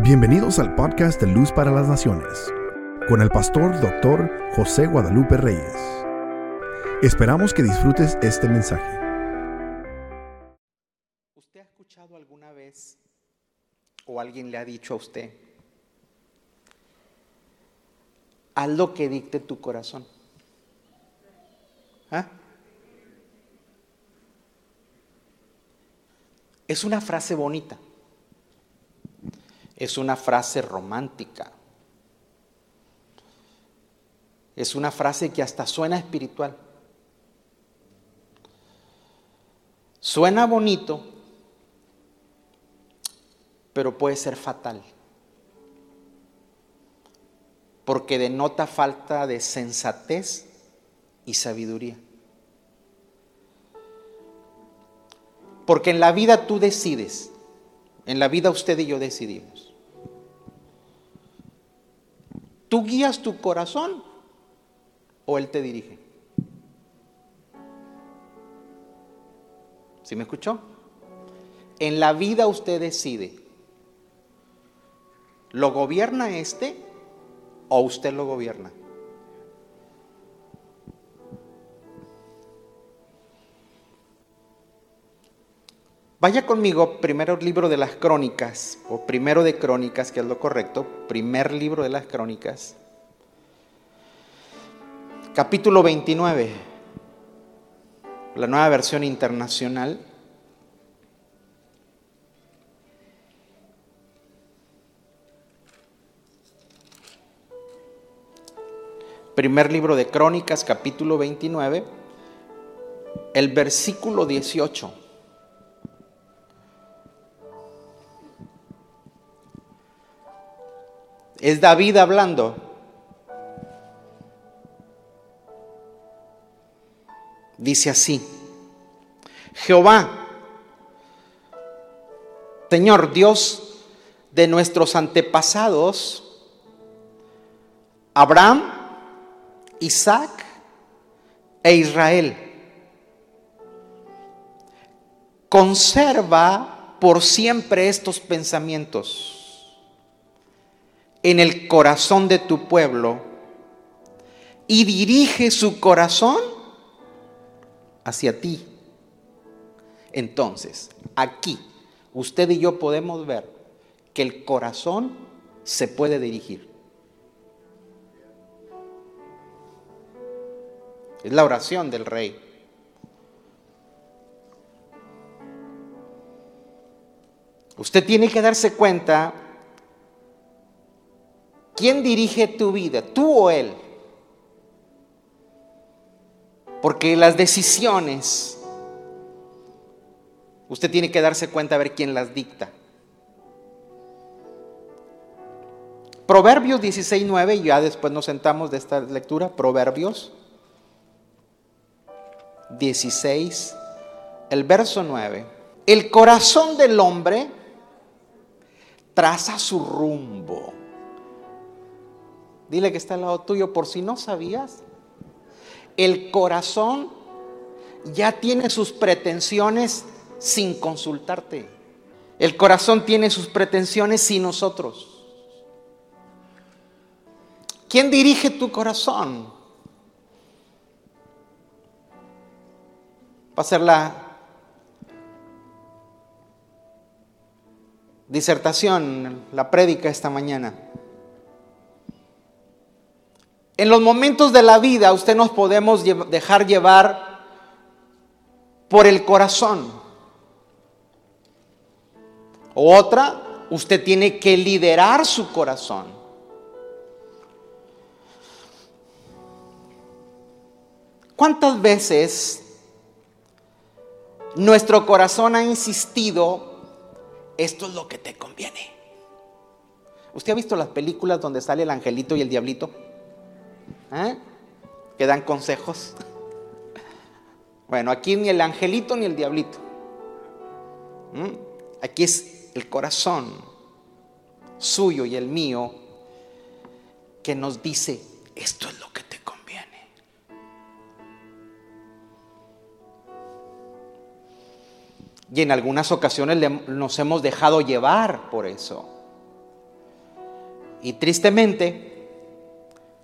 Bienvenidos al podcast de Luz para las Naciones, con el pastor doctor José Guadalupe Reyes. Esperamos que disfrutes este mensaje. ¿Usted ha escuchado alguna vez o alguien le ha dicho a usted, haz lo que dicte tu corazón? ¿Ah? Es una frase bonita. Es una frase romántica. Es una frase que hasta suena espiritual. Suena bonito, pero puede ser fatal. Porque denota falta de sensatez y sabiduría. Porque en la vida tú decides, en la vida usted y yo decidimos. ¿Tú guías tu corazón o Él te dirige? ¿Sí me escuchó? En la vida usted decide. ¿Lo gobierna este o usted lo gobierna? Vaya conmigo, primero libro de las crónicas, o primero de crónicas, que es lo correcto, primer libro de las crónicas, capítulo 29, la nueva versión internacional. Primer libro de Crónicas, capítulo 29, el versículo 18. Es David hablando. Dice así, Jehová, Señor Dios de nuestros antepasados, Abraham, Isaac e Israel, conserva por siempre estos pensamientos en el corazón de tu pueblo y dirige su corazón hacia ti. Entonces, aquí usted y yo podemos ver que el corazón se puede dirigir. Es la oración del rey. Usted tiene que darse cuenta ¿Quién dirige tu vida? ¿Tú o Él? Porque las decisiones, usted tiene que darse cuenta a ver quién las dicta. Proverbios 16.9, y ya después nos sentamos de esta lectura, Proverbios 16, el verso 9. El corazón del hombre traza su rumbo Dile que está al lado tuyo por si no sabías. El corazón ya tiene sus pretensiones sin consultarte. El corazón tiene sus pretensiones sin nosotros. ¿Quién dirige tu corazón? Va a ser la disertación, la prédica esta mañana. En los momentos de la vida usted nos podemos dejar llevar por el corazón. otra, usted tiene que liderar su corazón. ¿Cuántas veces nuestro corazón ha insistido, esto es lo que te conviene? ¿Usted ha visto las películas donde sale el angelito y el diablito? ¿Eh? que dan consejos. Bueno, aquí ni el angelito ni el diablito. ¿Mm? Aquí es el corazón suyo y el mío que nos dice, esto es lo que te conviene. Y en algunas ocasiones nos hemos dejado llevar por eso. Y tristemente,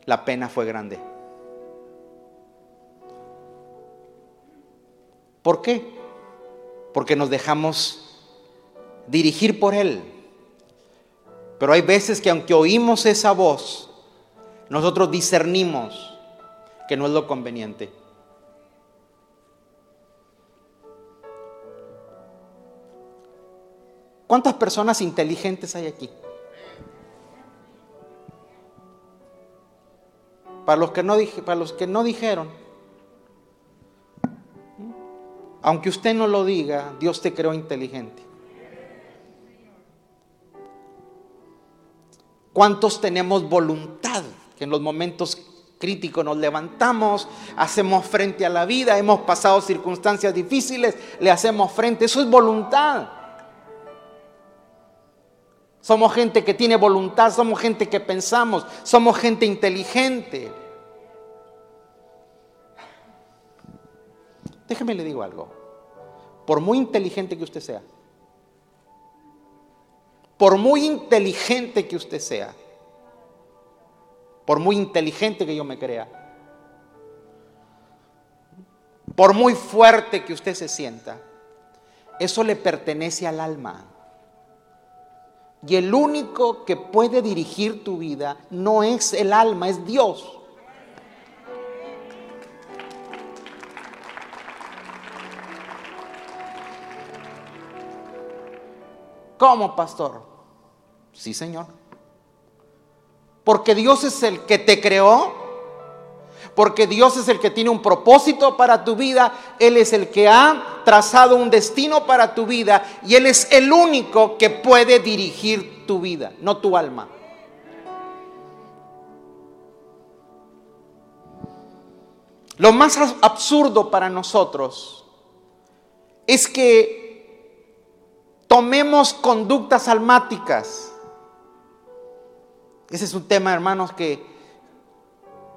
la pena fue grande. ¿Por qué? Porque nos dejamos dirigir por Él. Pero hay veces que aunque oímos esa voz, nosotros discernimos que no es lo conveniente. ¿Cuántas personas inteligentes hay aquí? Para los que no, para los que no dijeron, aunque usted no lo diga, Dios te creó inteligente. ¿Cuántos tenemos voluntad que en los momentos críticos nos levantamos, hacemos frente a la vida, hemos pasado circunstancias difíciles, le hacemos frente? Eso es voluntad. Somos gente que tiene voluntad, somos gente que pensamos, somos gente inteligente. Déjeme le digo algo. Por muy inteligente que usted sea, por muy inteligente que usted sea, por muy inteligente que yo me crea, por muy fuerte que usted se sienta, eso le pertenece al alma. Y el único que puede dirigir tu vida no es el alma, es Dios. ¿Cómo, pastor? Sí, Señor. Porque Dios es el que te creó. Porque Dios es el que tiene un propósito para tu vida. Él es el que ha trazado un destino para tu vida. Y Él es el único que puede dirigir tu vida, no tu alma. Lo más absurdo para nosotros es que tomemos conductas almáticas. Ese es un tema, hermanos, que,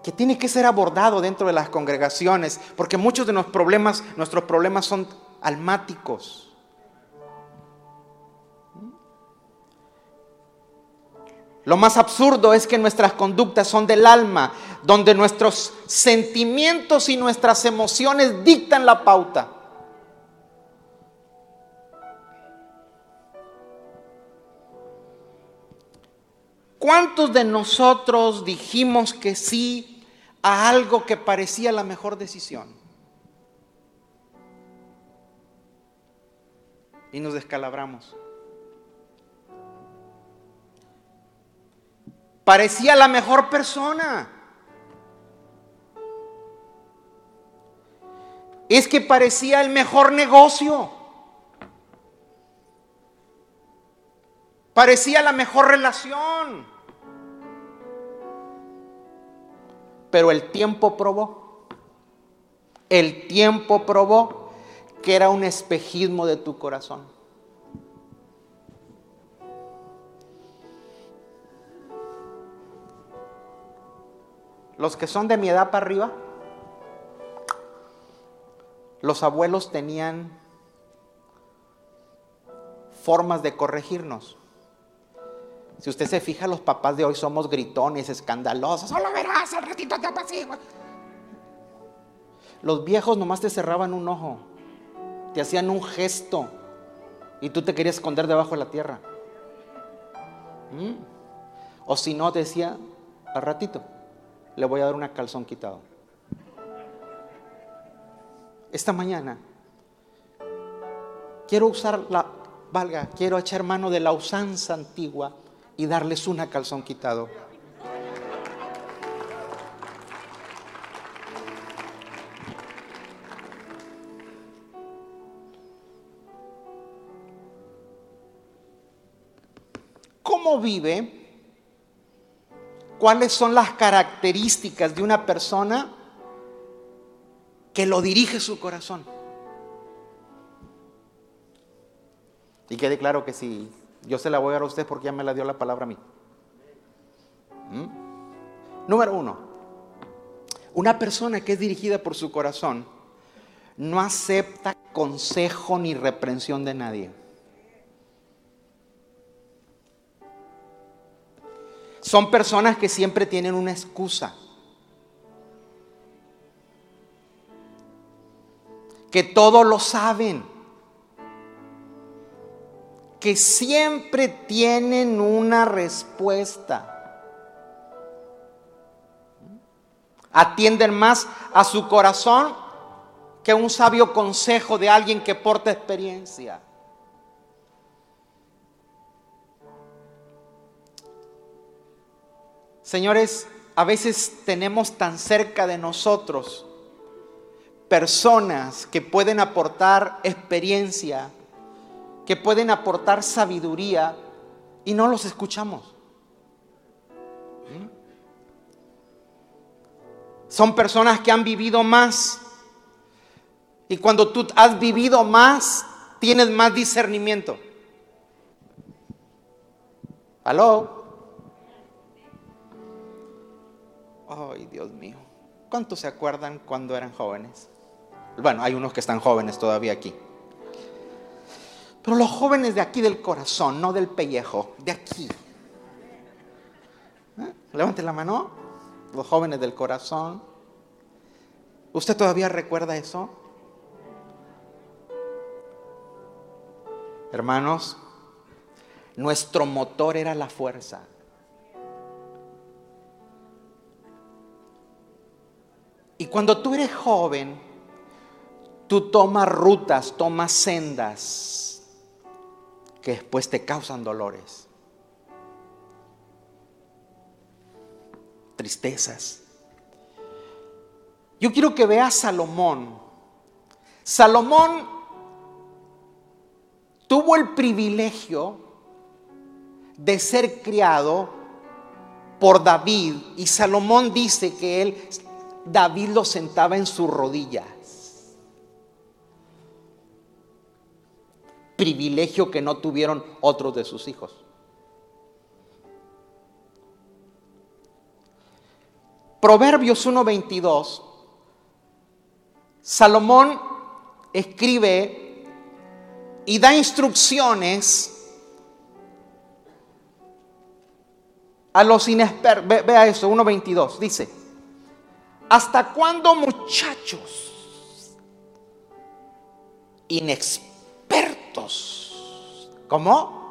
que tiene que ser abordado dentro de las congregaciones, porque muchos de nuestros problemas, nuestros problemas son almáticos. Lo más absurdo es que nuestras conductas son del alma, donde nuestros sentimientos y nuestras emociones dictan la pauta. ¿Cuántos de nosotros dijimos que sí a algo que parecía la mejor decisión? Y nos descalabramos. Parecía la mejor persona. Es que parecía el mejor negocio. Parecía la mejor relación. Pero el tiempo probó. El tiempo probó que era un espejismo de tu corazón. Los que son de mi edad para arriba, los abuelos tenían formas de corregirnos. Si usted se fija, los papás de hoy somos gritones, escandalosos. Solo verás, al ratito te apacigua. Los viejos nomás te cerraban un ojo, te hacían un gesto y tú te querías esconder debajo de la tierra. ¿Mm? O si no, te decía, al ratito, le voy a dar una calzón quitado. Esta mañana quiero usar la, valga, quiero echar mano de la usanza antigua y darles una calzón quitado. ¿Cómo vive? ¿Cuáles son las características de una persona que lo dirige su corazón? Y quede claro que si yo se la voy a dar a usted porque ya me la dio la palabra a mí. ¿Mm? Número uno, una persona que es dirigida por su corazón no acepta consejo ni reprensión de nadie. Son personas que siempre tienen una excusa. Que todo lo saben. Que siempre tienen una respuesta. Atienden más a su corazón que un sabio consejo de alguien que porta experiencia. Señores, a veces tenemos tan cerca de nosotros personas que pueden aportar experiencia, que pueden aportar sabiduría y no los escuchamos. Son personas que han vivido más. Y cuando tú has vivido más, tienes más discernimiento. ¿Aló? Ay, Dios mío. ¿Cuántos se acuerdan cuando eran jóvenes? Bueno, hay unos que están jóvenes todavía aquí. Pero los jóvenes de aquí del corazón, no del pellejo, de aquí. ¿Eh? Levante la mano. Los jóvenes del corazón. ¿Usted todavía recuerda eso? Hermanos, nuestro motor era la fuerza. Y cuando tú eres joven, tú tomas rutas, tomas sendas que después te causan dolores, tristezas. Yo quiero que veas Salomón. Salomón tuvo el privilegio de ser criado por David y Salomón dice que él David lo sentaba en sus rodillas. Privilegio que no tuvieron otros de sus hijos. Proverbios 1:22. Salomón escribe y da instrucciones a los inexpertos. Vea eso, 1.22. Dice, ¿Hasta cuándo muchachos inexpertos? ¿Cómo?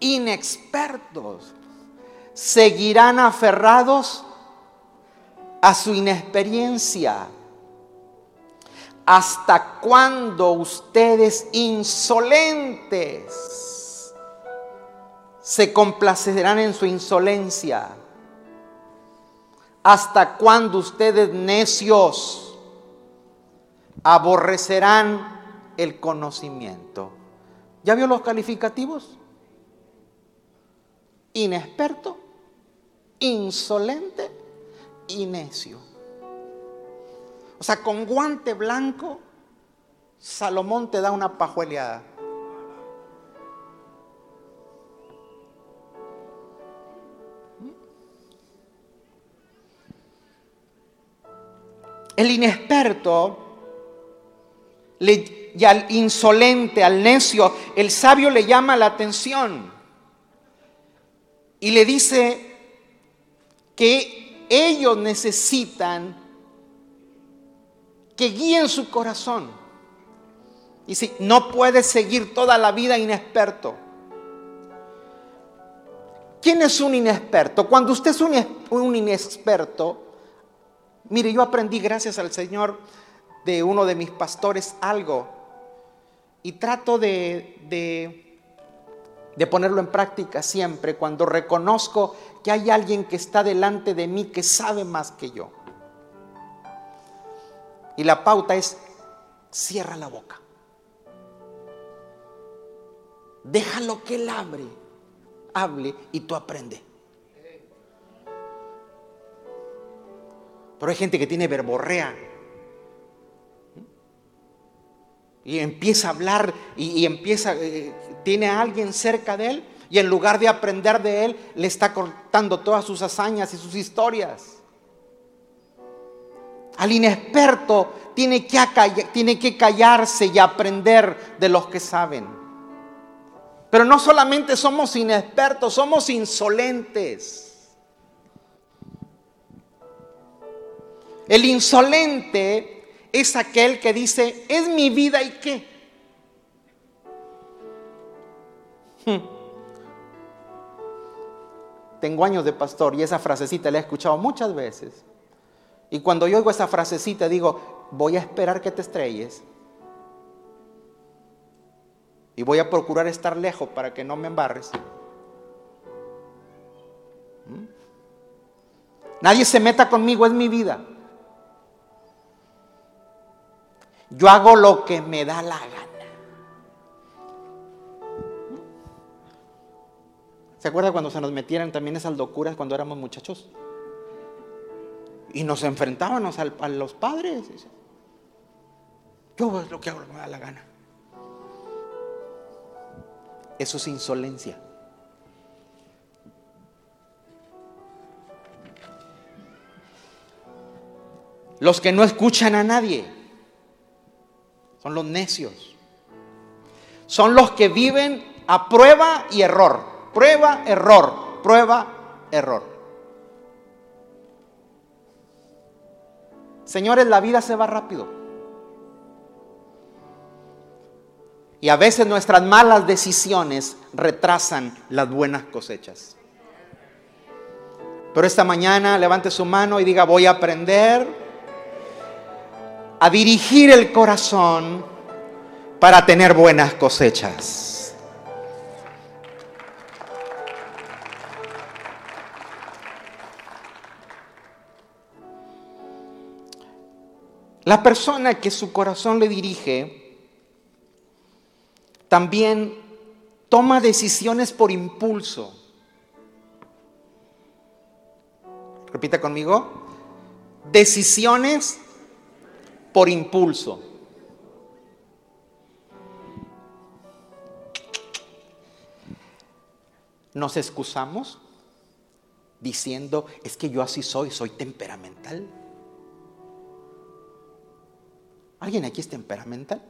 Inexpertos. Seguirán aferrados a su inexperiencia. ¿Hasta cuándo ustedes insolentes se complacerán en su insolencia? ¿Hasta cuándo ustedes necios aborrecerán el conocimiento? ¿Ya vio los calificativos? Inexperto, insolente y necio. O sea, con guante blanco, Salomón te da una pajueleada. El inexperto y al insolente, al necio, el sabio le llama la atención y le dice que ellos necesitan que guíen su corazón. Y si no puedes seguir toda la vida inexperto. ¿Quién es un inexperto? Cuando usted es un inexperto, Mire, yo aprendí gracias al Señor de uno de mis pastores algo y trato de, de, ponerlo en práctica siempre cuando reconozco que hay alguien que está delante de mí que sabe más que yo. Y la pauta es, cierra la boca. Déjalo que él hable, hable y tú aprende. Pero hay gente que tiene verborrea. Y empieza a hablar y, empieza, eh, tiene a alguien cerca de él y en lugar de aprender de él, le está contando todas sus hazañas y sus historias. Al inexperto tiene que, tiene que callarse y aprender de los que saben. Pero no solamente somos inexpertos, somos insolentes. El insolente es aquel que dice, es mi vida y qué. Hmm. Tengo años de pastor y esa frasecita la he escuchado muchas veces. Y cuando yo oigo esa frasecita digo, voy a esperar que te estrelles. Y voy a procurar estar lejos para que no me embarres. ¿Mm? Nadie se meta conmigo, es mi vida. Yo hago lo que me da la gana. ¿Se acuerda cuando se nos metieran también esas locuras cuando éramos muchachos? Y nos enfrentábamos a los padres. Yo lo que hago, lo que me da la gana. Eso es insolencia. Los que no escuchan a nadie son los necios. Son los que viven a prueba y error. Prueba, error. Prueba, error. Señores, la vida se va rápido. Y a veces nuestras malas decisiones retrasan las buenas cosechas. Pero esta mañana levante su mano y diga, voy a aprender a dirigir el corazón para tener buenas cosechas. La persona que su corazón le dirige, también toma decisiones por impulso. Repita conmigo. Decisiones por impulso. Nos excusamos diciendo, es que yo así soy, soy temperamental. ¿Alguien aquí es temperamental?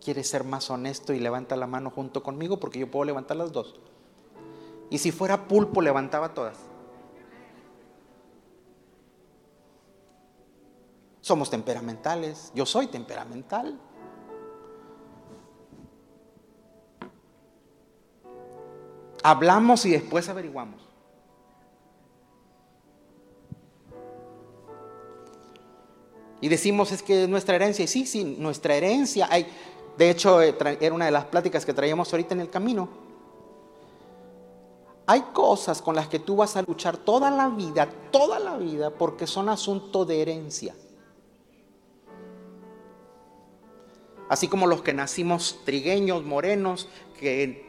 ¿Quieres ser más honesto y levanta la mano junto conmigo? Porque yo puedo levantar las dos. Y si fuera pulpo, levantaba todas. Somos temperamentales. Yo soy temperamental. Hablamos y después averiguamos. Y decimos es que es nuestra herencia. Y sí, sí, nuestra herencia. Hay, de hecho, eh, era una de las pláticas que traíamos ahorita en el camino. Hay cosas con las que tú vas a luchar toda la vida, toda la vida, porque son asunto de herencia. Así como los que nacimos trigueños, morenos, que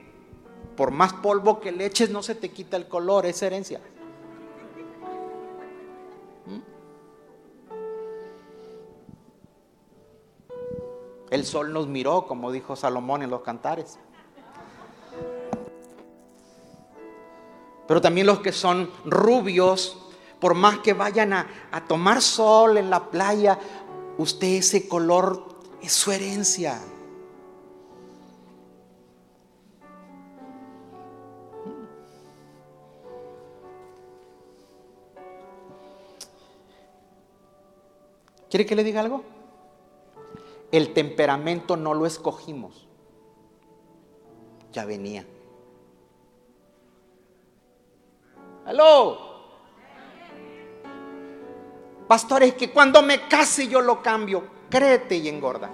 por más polvo que le eches no se te quita el color, es herencia. El sol nos miró, como dijo Salomón en los cantares. Pero también los que son rubios, por más que vayan a, tomar sol en la playa, usted ese color es su herencia. ¿Quiere que le diga algo? El temperamento no lo escogimos. Ya venía. ¡Aló! Pastor, es que cuando me case yo lo cambio. Créete y engorda.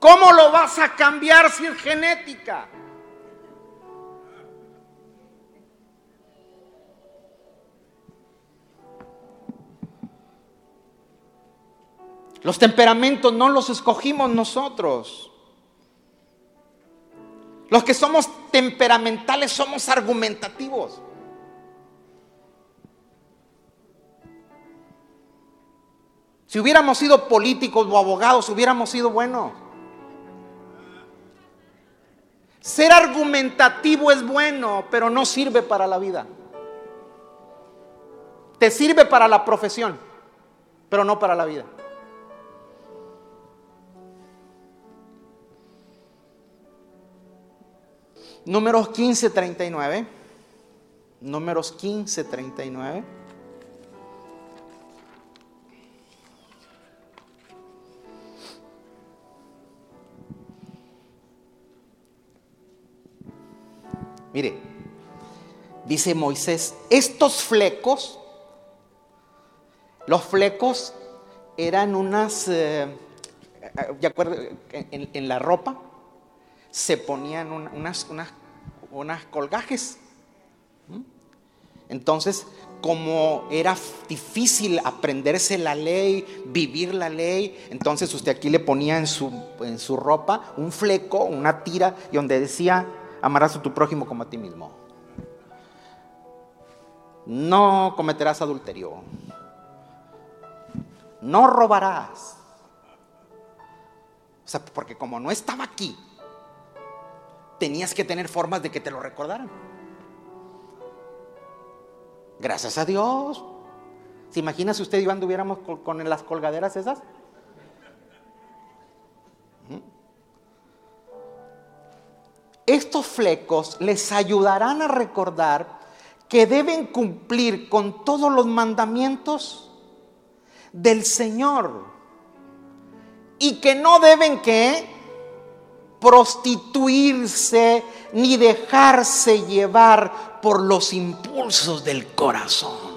¿Cómo lo vas a cambiar si es genética? Los temperamentos no los escogimos nosotros. Los que somos temperamentales somos argumentativos. Si hubiéramos sido políticos o abogados, hubiéramos sido buenos. Ser argumentativo es bueno, pero no sirve para la vida. Te sirve para la profesión, pero no para la vida. Números 1539. Números 1539. Mire, dice Moisés, estos flecos, los flecos eran unas, eh, ¿de acuerdo? En, la ropa se ponían unas, unas, unas colgajes. Entonces, como era difícil aprenderse la ley, vivir la ley, entonces usted aquí le ponía en su, en su ropa un fleco, una tira, y donde decía, amarás a tu prójimo como a ti mismo. No cometerás adulterio. No robarás. O sea, porque como no estaba aquí, tenías que tener formas de que te lo recordaran. Gracias a Dios. ¿Se imagina si usted y yo anduviéramos con las colgaderas esas? Estos flecos les ayudarán a recordar que deben cumplir con todos los mandamientos del Señor y que no deben que prostituirse ni dejarse llevar por los impulsos del corazón.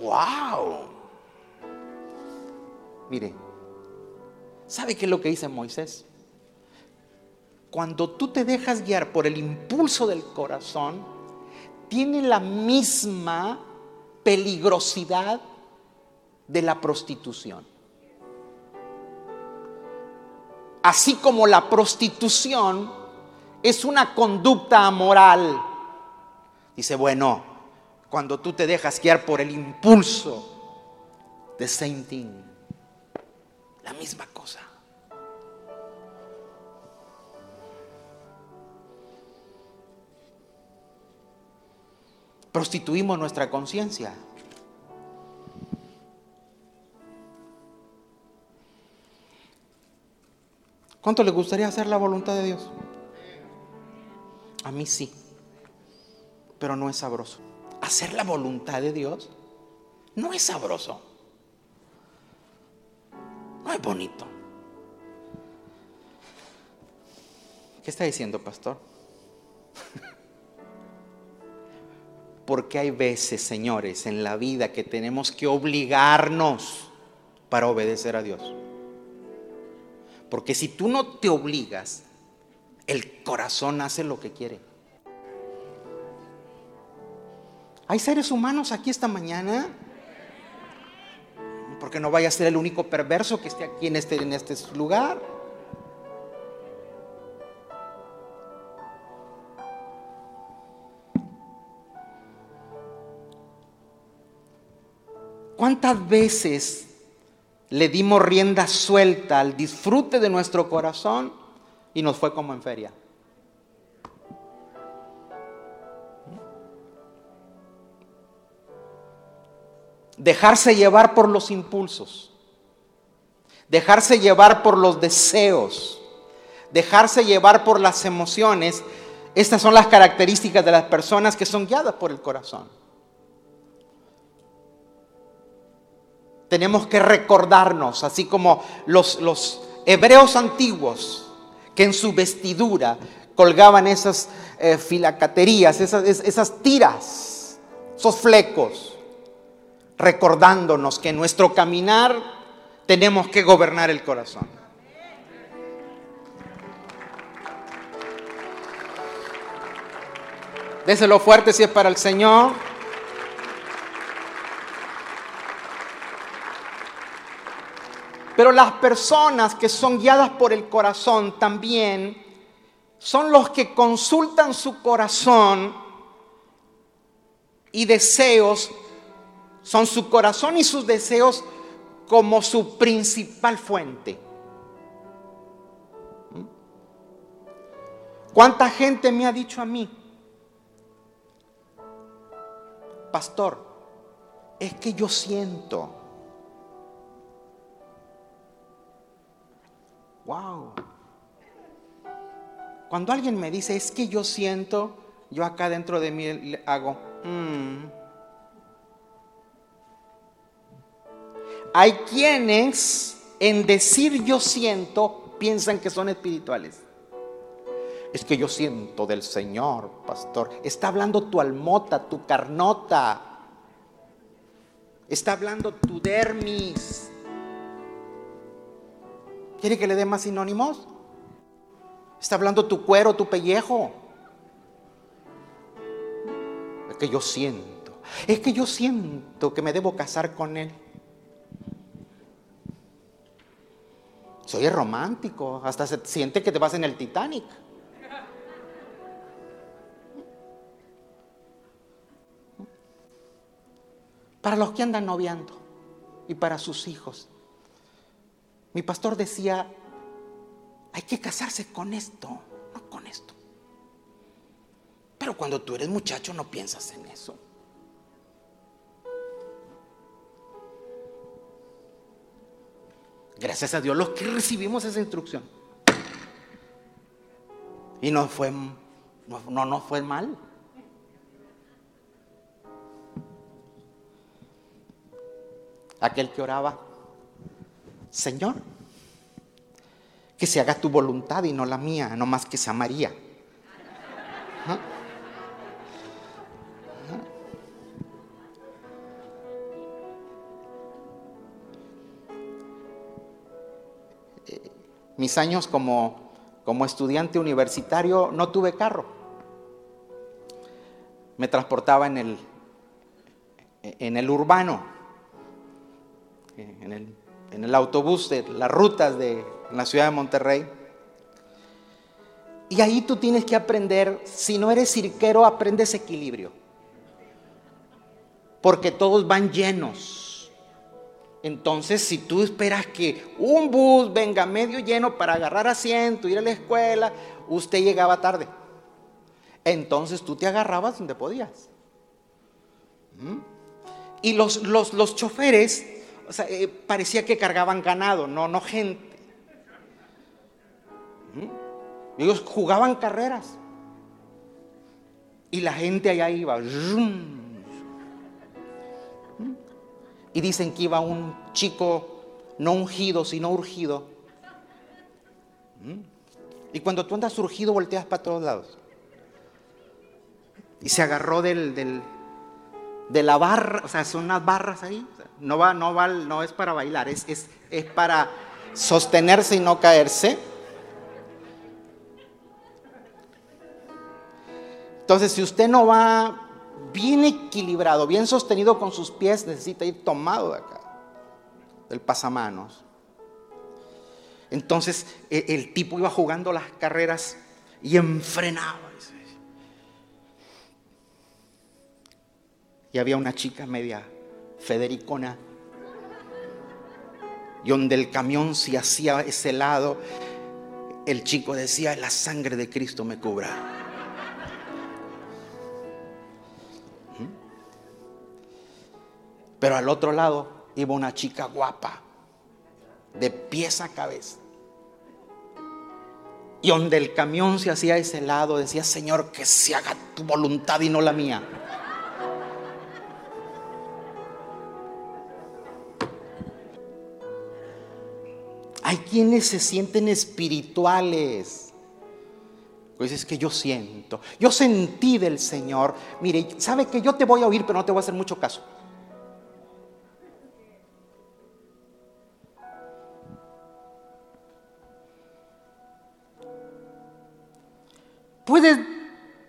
¡Wow! Mire, ¿sabe qué es lo que dice Moisés? Cuando tú te dejas guiar por el impulso del corazón, tiene la misma peligrosidad de la prostitución. Así como la prostitución es una conducta amoral. Dice, bueno, cuando tú te dejas guiar por el impulso, de same thing, la misma cosa. Prostituimos nuestra conciencia. ¿Cuánto le gustaría hacer la voluntad de Dios? A mí sí, pero no es sabroso. Hacer la voluntad de Dios no es sabroso. No es bonito. ¿Qué está diciendo, pastor? Porque hay veces, señores, en la vida que tenemos que obligarnos para obedecer a Dios. Porque si tú no te obligas, el corazón hace lo que quiere. Hay seres humanos aquí esta mañana. Porque no vaya a ser el único perverso que esté aquí en este, en este lugar. ¿Cuántas veces le dimos rienda suelta al disfrute de nuestro corazón y nos fue como en feria? Dejarse llevar por los impulsos, dejarse llevar por los deseos, dejarse llevar por las emociones, estas son las características de las personas que son guiadas por el corazón. Tenemos que recordarnos, así como los, los hebreos antiguos, que en su vestidura colgaban esas eh, filacaterías, esas, esas tiras, esos flecos, recordándonos que en nuestro caminar tenemos que gobernar el corazón. Déselo fuerte si es para el Señor. Pero las personas que son guiadas por el corazón también son los que consultan su corazón y deseos, son su corazón y sus deseos como su principal fuente. ¿Cuánta gente me ha dicho a mí? pastor, es que yo siento. Wow. Cuando alguien me dice, es que yo siento, yo acá dentro de mí hago, mm". Hay quienes en decir yo siento piensan que son espirituales. Es que yo siento del Señor, pastor. Está hablando tu almota, tu carnota. Está hablando tu dermis. ¿Quiere que le dé más sinónimos? Está hablando tu cuero, tu pellejo. Es que yo siento. Es que yo siento que me debo casar con él. Soy romántico. Hasta se siente que te vas en el Titanic. Para los que andan noviando y para sus hijos. Mi pastor decía, hay que casarse con esto, no con esto. Pero cuando tú eres muchacho no piensas en eso. Gracias a Dios los que recibimos esa instrucción. Y no fue, no, no fue mal. Aquel que oraba, Señor, que se haga tu voluntad y no la mía, no más que sea María. Eh, mis años como, como estudiante universitario no tuve carro. Me transportaba en el, en el urbano, en el, en el autobús de las rutas de la ciudad de Monterrey. Y ahí tú tienes que aprender, si no eres cirquero, aprendes equilibrio. Porque todos van llenos. Entonces, si tú esperas que un bus venga medio lleno para agarrar asiento, ir a la escuela, usted llegaba tarde. Entonces tú te agarrabas donde podías. ¿Mm? Y los, los, choferes, eh, parecía que cargaban ganado, no, no gente. Ellos jugaban carreras. Y la gente allá iba. Y dicen que iba un chico no ungido, sino urgido. Y cuando tú andas urgido, volteas para todos lados. Y se agarró del, de la barra, o sea, son unas barras ahí. No, va, no, va, no es para bailar, es, es, es para sostenerse y no caerse. Entonces, si usted no va bien equilibrado, bien sostenido con sus pies, necesita ir tomado de acá, del pasamanos. Entonces, e, el tipo iba jugando las carreras y enfrenaba. Y había una chica media federicona. Y donde el camión se hacía ese lado, el chico decía, la sangre de Cristo me cubra. Pero al otro lado iba una chica guapa, de pies a cabeza. Y donde el camión se hacía ese lado, decía, Señor, que se haga tu voluntad y no la mía. Hay quienes se sienten espirituales. Pues es que yo siento, yo sentí del Señor. Mire, sabe que yo te voy a oír, pero no te voy a hacer mucho caso. Puede,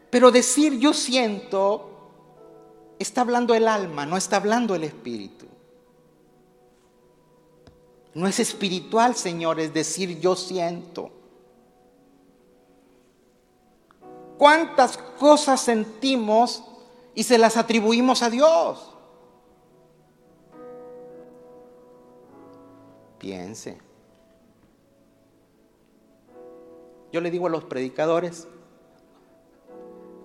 pero decir yo siento, está hablando el alma, no está hablando el espíritu. No es espiritual, señores, decir yo siento. ¿Cuántas cosas sentimos y se las atribuimos a Dios? Piense. Yo le digo a los predicadores,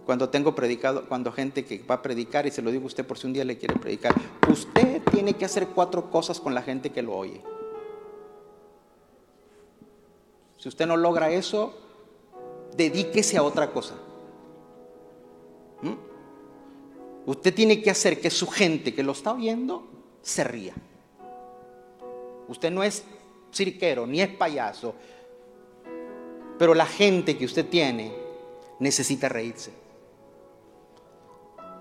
cuando tengo predicado, cuando gente que va a predicar, y se lo digo a usted por si un día le quiere predicar, usted tiene que hacer cuatro cosas con la gente que lo oye. Si usted no logra eso, dedíquese a otra cosa. ¿Mm? Usted tiene que hacer que su gente que lo está oyendo se ría. Usted no es cirquero ni es payaso, pero la gente que usted tiene necesita reírse.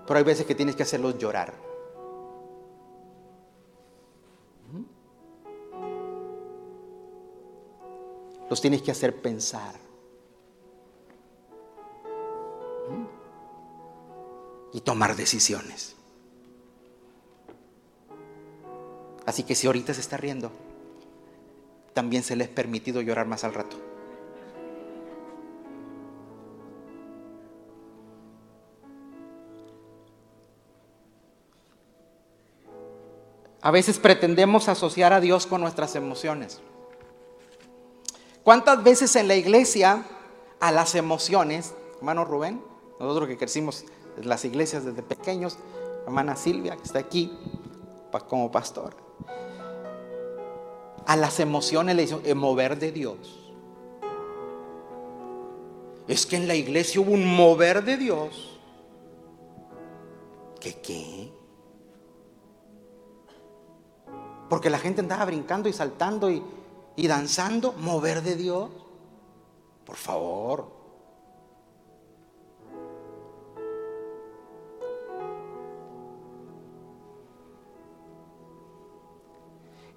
Pero hay veces que tienes que hacerlos llorar. Los tienes que hacer pensar. Y tomar decisiones. Así que si ahorita se está riendo, también se les ha permitido llorar más al rato. A veces pretendemos asociar a Dios con nuestras emociones. ¿Cuántas veces en la iglesia a las emociones, hermano Rubén, nosotros que crecimos en las iglesias desde pequeños, hermana Silvia, que está aquí como pastor, a las emociones le dicen, el mover de Dios. Es que en la iglesia hubo un mover de Dios. ¿Qué qué? Porque la gente andaba brincando y saltando y, y danzando, mover de Dios. Por favor.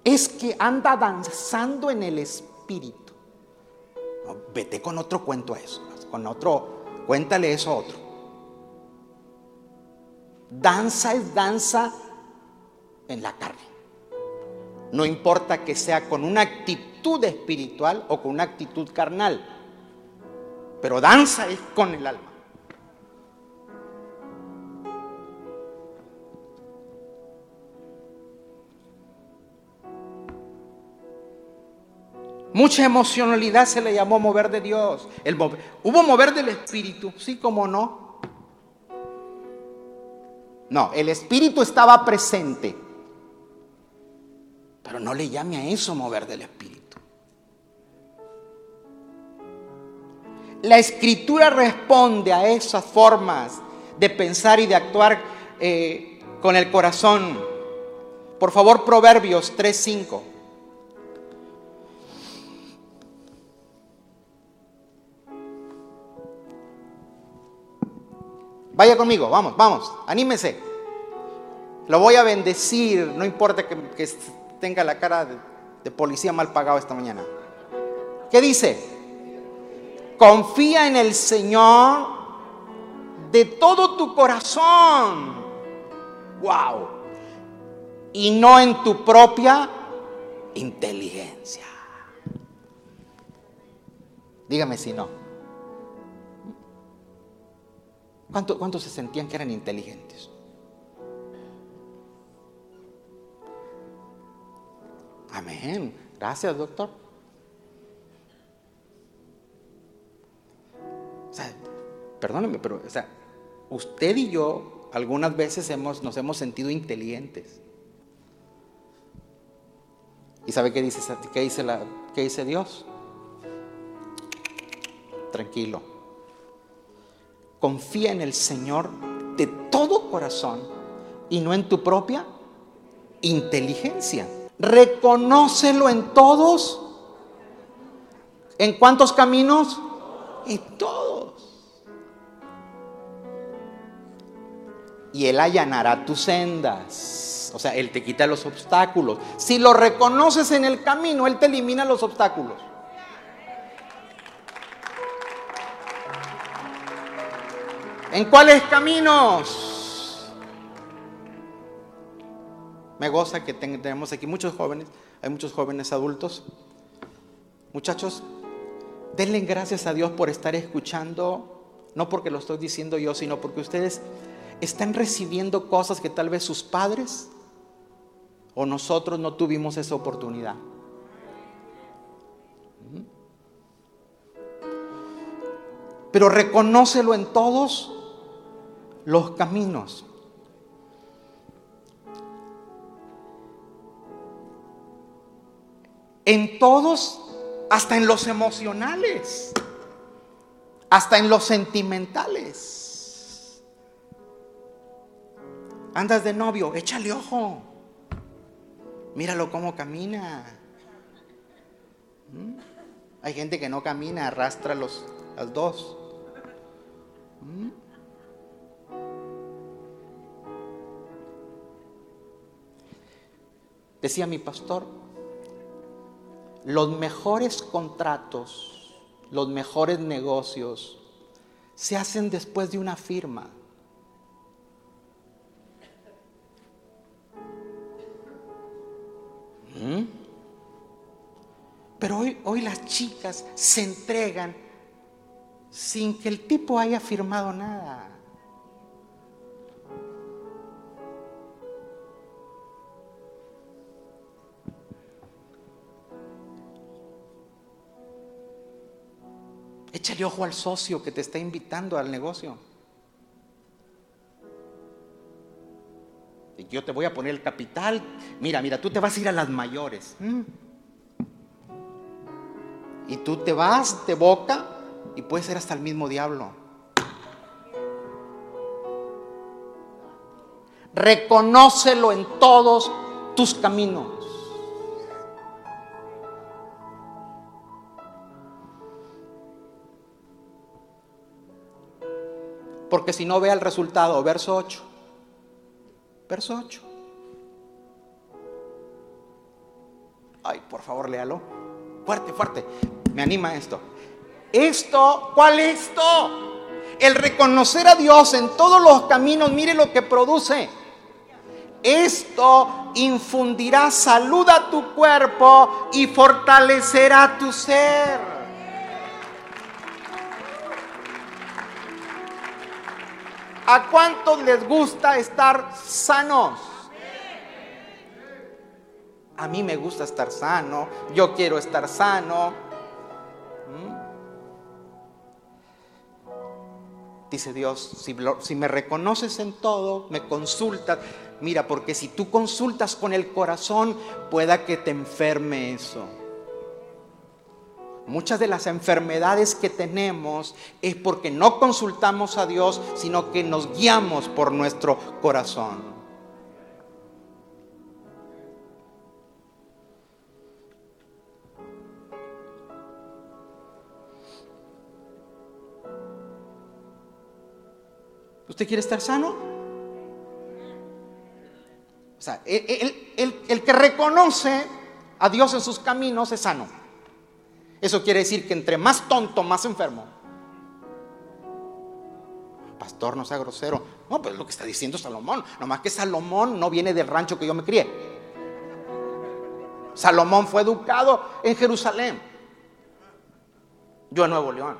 Es que anda danzando en el espíritu. vete con otro cuento a eso. Con otro, cuéntale eso a otro. Danza es danza en la carne. No importa que sea con una actitud espiritual o con una actitud carnal, pero danza es con el alma. Mucha emocionalidad se le llamó mover de Dios. El Hubo mover del Espíritu, sí como no. No, el Espíritu estaba presente. Pero no le llame a eso mover del Espíritu. La escritura responde a esas formas de pensar y de actuar eh, con el corazón. Por favor, Proverbios 3.5. Vaya conmigo, vamos, vamos, anímese. Lo voy a bendecir, no importa que, que tenga la cara de, policía mal pagado esta mañana. ¿Qué dice? Confía en el Señor de todo tu corazón. Wow. Y no en tu propia inteligencia. Dígame si no. ¿Cuántos se sentían que eran inteligentes? Amén. Gracias, doctor. O sea, perdóneme, pero o sea, usted y yo algunas veces hemos, nos hemos sentido inteligentes. ¿Y sabe qué dice, qué dice, qué dice Dios? Tranquilo. Confía en el Señor de todo corazón y no en tu propia inteligencia reconócelo en todos. ¿En cuántos caminos? En todos. Y Él allanará tus sendas. O sea, Él te quita los obstáculos. Si lo reconoces en el camino, Él te elimina los obstáculos. ¿En cuáles caminos? Me goza que tenemos aquí muchos jóvenes, hay muchos jóvenes adultos. Muchachos, denle gracias a Dios por estar escuchando, no porque lo estoy diciendo yo, sino porque ustedes están recibiendo cosas que tal vez sus padres o nosotros no tuvimos esa oportunidad. Pero reconócelo en todos los caminos. En todos, hasta en los emocionales, hasta en los sentimentales. Andas de novio, échale ojo. Míralo cómo camina. ¿Mm? Hay gente que no camina, arrastra los, dos. ¿Mm? Decía mi pastor, los mejores contratos, los mejores negocios se hacen después de una firma. ¿Mm? Pero hoy, hoy las chicas se entregan sin que el tipo haya firmado nada. Échale ojo al socio que te está invitando al negocio. Y yo te voy a poner el capital. Mira, mira, tú te vas a ir a las mayores. Mm. Y tú te vas de boca y puede ser hasta el mismo diablo. Reconócelo en todos tus caminos. Porque si no vea el resultado, verso 8. Verso 8. Ay, por favor, léalo. Fuerte, fuerte. Me anima esto. Esto, ¿cuál es esto? El reconocer a Dios en todos los caminos, mire lo que produce. Esto infundirá salud a tu cuerpo y fortalecerá tu ser. ¿A cuántos les gusta estar sanos? A mí me gusta estar sano, yo quiero estar sano. ¿Mm? Dice Dios, si, si, me reconoces en todo, me consultas, mira, porque si tú consultas con el corazón, pueda que te enferme eso. Muchas de las enfermedades que tenemos es porque no consultamos a Dios, sino que nos guiamos por nuestro corazón. ¿Usted quiere estar sano? O sea, el, el que reconoce a Dios en sus caminos es sano. Eso quiere decir que entre más tonto, más enfermo. Pastor, no sea grosero. No, pues lo que está diciendo Salomón. Nomás que Salomón no viene del rancho que yo me crié. Salomón fue educado en Jerusalén. Yo en Nuevo León.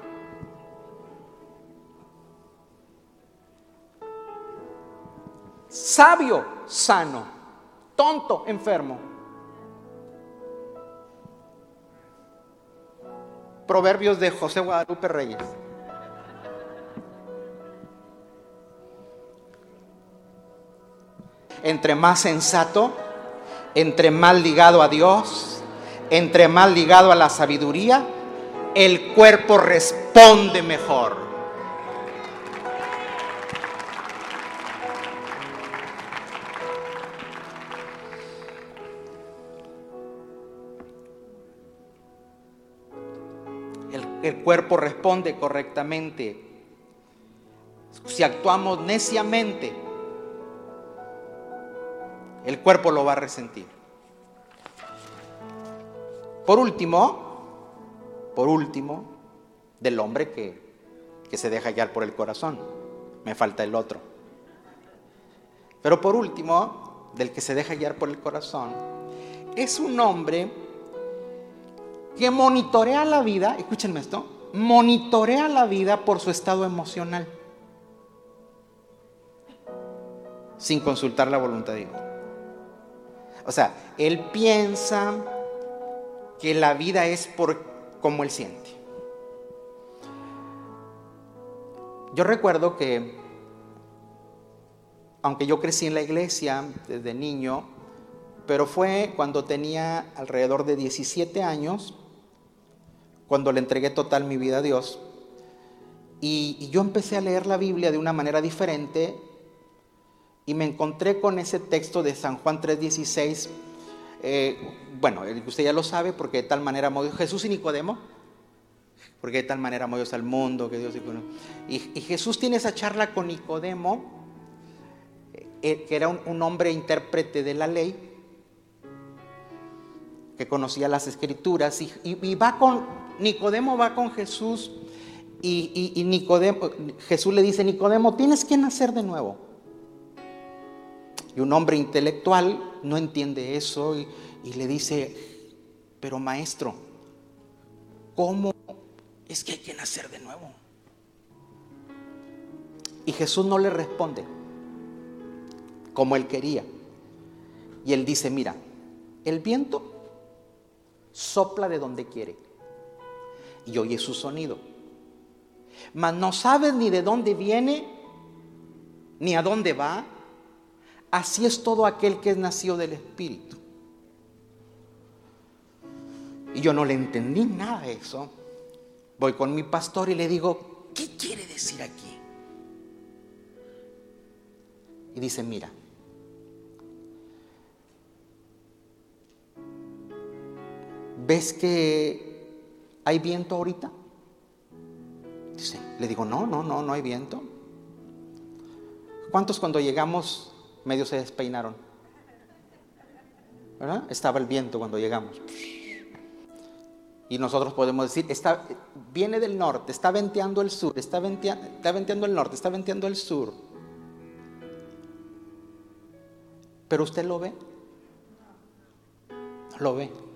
Sabio, sano. Tonto, enfermo. Proverbios de José Guadalupe Reyes. Entre más sensato, entre más ligado a Dios, entre más ligado a la sabiduría, el cuerpo responde mejor. El cuerpo responde correctamente. Si actuamos neciamente, el cuerpo lo va a resentir. Por último, por último, del hombre que, que se deja guiar por el corazón. Me falta el otro. Pero por último, del que se deja guiar por el corazón, es un hombre que monitorea la vida, escúchenme esto, monitorea la vida por su estado emocional, sin consultar la voluntad de Dios. O sea, él piensa que la vida es por como él siente. Yo recuerdo que aunque yo crecí en la iglesia desde niño, pero fue cuando tenía alrededor de 17 años, cuando le entregué total mi vida a Dios. Y, yo empecé a leer la Biblia de una manera diferente y me encontré con ese texto de San Juan 3:16. Eh, bueno, usted ya lo sabe porque de tal manera amó Jesús y Nicodemo. Porque de tal manera amó Dios al mundo que Dios y, y Jesús tiene esa charla con Nicodemo, eh, que era un, hombre intérprete de la ley, que conocía las escrituras, y, va con, Nicodemo va con Jesús, y, Nicodemo, Jesús le dice, Nicodemo, tienes que nacer de nuevo. Y un hombre intelectual no entiende eso y le dice, pero maestro, ¿cómo es que hay que nacer de nuevo? Y Jesús no le responde como él quería. Y él dice, mira, el viento sopla de donde quiere y oye su sonido. Mas no sabes ni de dónde viene, ni a dónde va. Así es todo aquel que es nacido del Espíritu. Y yo no le entendí nada de eso. Voy con mi pastor y le digo, ¿qué quiere decir aquí? Y dice, mira, ¿ves que hay viento ahorita? Dice, le digo, no, no, no, no hay viento. ¿Cuántos cuando llegamos medio se despeinaron? ¿Verdad? Estaba el viento cuando llegamos. Y nosotros podemos decir, está, viene del norte, está venteando el sur, está, está venteando el norte, está venteando el sur. Pero usted lo ve. Lo ve.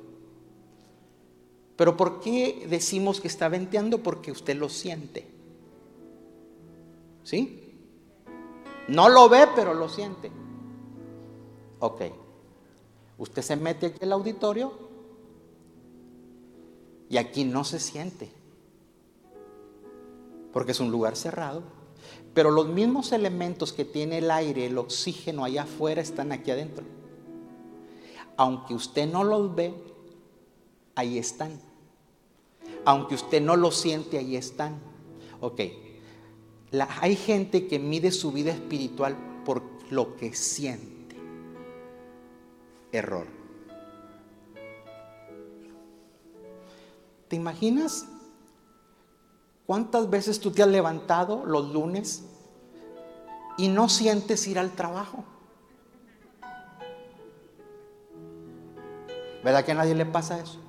Pero ¿por qué decimos que está venteando? Porque usted lo siente. ¿Sí? No lo ve, pero lo siente. Ok. Usted se mete aquí al auditorio y aquí no se siente. Porque es un lugar cerrado. Pero los mismos elementos que tiene el aire, el oxígeno allá afuera, están aquí adentro. Aunque usted no los ve, ahí están. Aunque usted no lo siente, ahí están. Ok. hay gente que mide su vida espiritual por lo que siente. Error. ¿Te imaginas cuántas veces tú te has levantado los lunes y no sientes ir al trabajo? ¿Verdad que a nadie le pasa eso?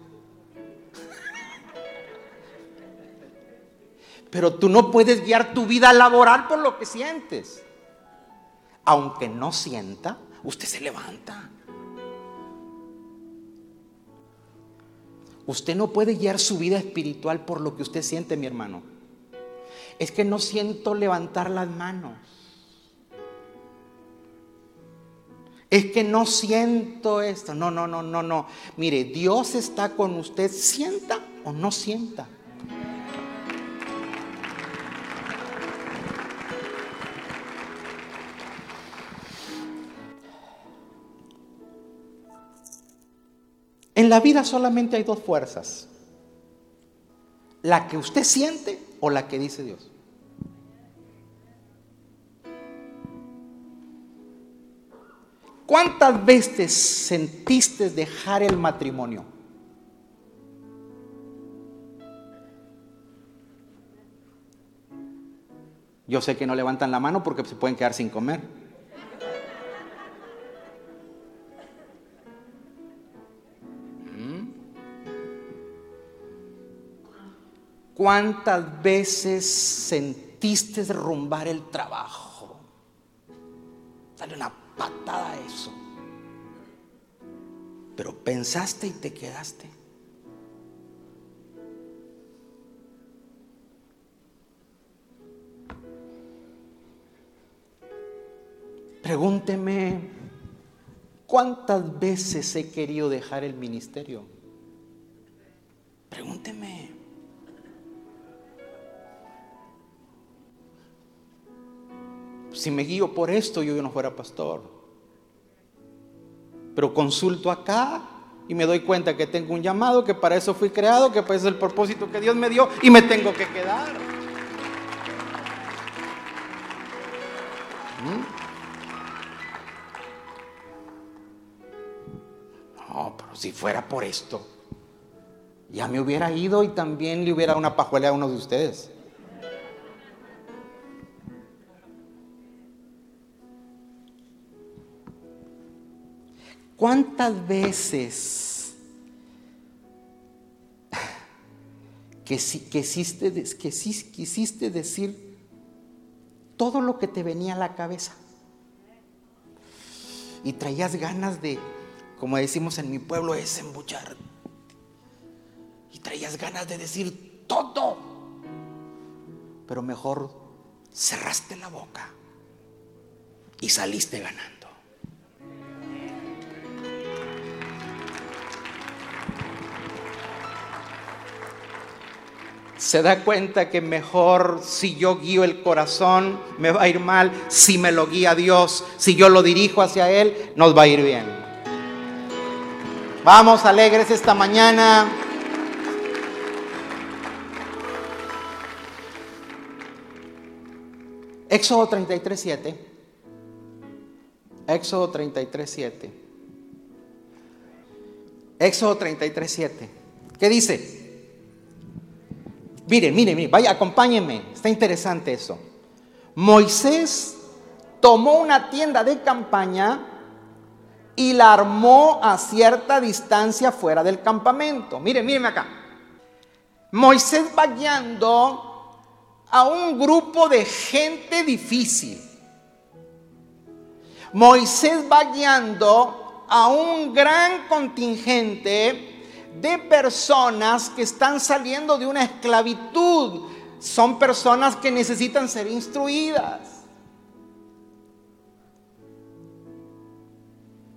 Pero tú no puedes guiar tu vida laboral por lo que sientes. Aunque no sienta, usted se levanta. Usted no puede guiar su vida espiritual por lo que usted siente, mi hermano. Es que no siento levantar las manos. Es que no siento esto. No, no, no, no, no. Mire, Dios está con usted, sienta o no sienta. La vida solamente hay dos fuerzas. La que usted siente o la que dice Dios. ¿Cuántas veces sentiste dejar el matrimonio? Yo sé que no levantan la mano porque se pueden quedar sin comer. ¿Cuántas veces sentiste derrumbar el trabajo? Dale una patada a eso. Pero pensaste y te quedaste. Pregúnteme, ¿cuántas veces he querido dejar el ministerio? Pregúnteme. Si me guío por esto, yo no fuera pastor. Pero consulto acá y me doy cuenta que tengo un llamado, que para eso fui creado, que para eso es el propósito que Dios me dio y me tengo que quedar. ¿Mm? No, pero si fuera por esto, ya me hubiera ido y también le hubiera una pajuela a uno de ustedes. ¿Cuántas veces que, quisiste, que quisiste decir todo lo que te venía a la cabeza? Y traías ganas de, como decimos en mi pueblo, es embuchar. Y traías ganas de decir todo. Pero mejor cerraste la boca y saliste ganando. Se da cuenta que mejor si yo guío el corazón me va a ir mal, si me lo guía Dios, si yo lo dirijo hacia Él, nos va a ir bien. Vamos alegres esta mañana. Éxodo 33, 7. Éxodo 33, 7. Éxodo 33, 7. ¿Qué dice? Miren, miren, miren, vaya, acompáñenme. Está interesante eso. Moisés tomó una tienda de campaña y la armó a cierta distancia fuera del campamento. Miren, miren acá. Moisés va guiando a un grupo de gente difícil. Moisés va guiando a un gran contingente de personas que están saliendo de una esclavitud. Son personas que necesitan ser instruidas.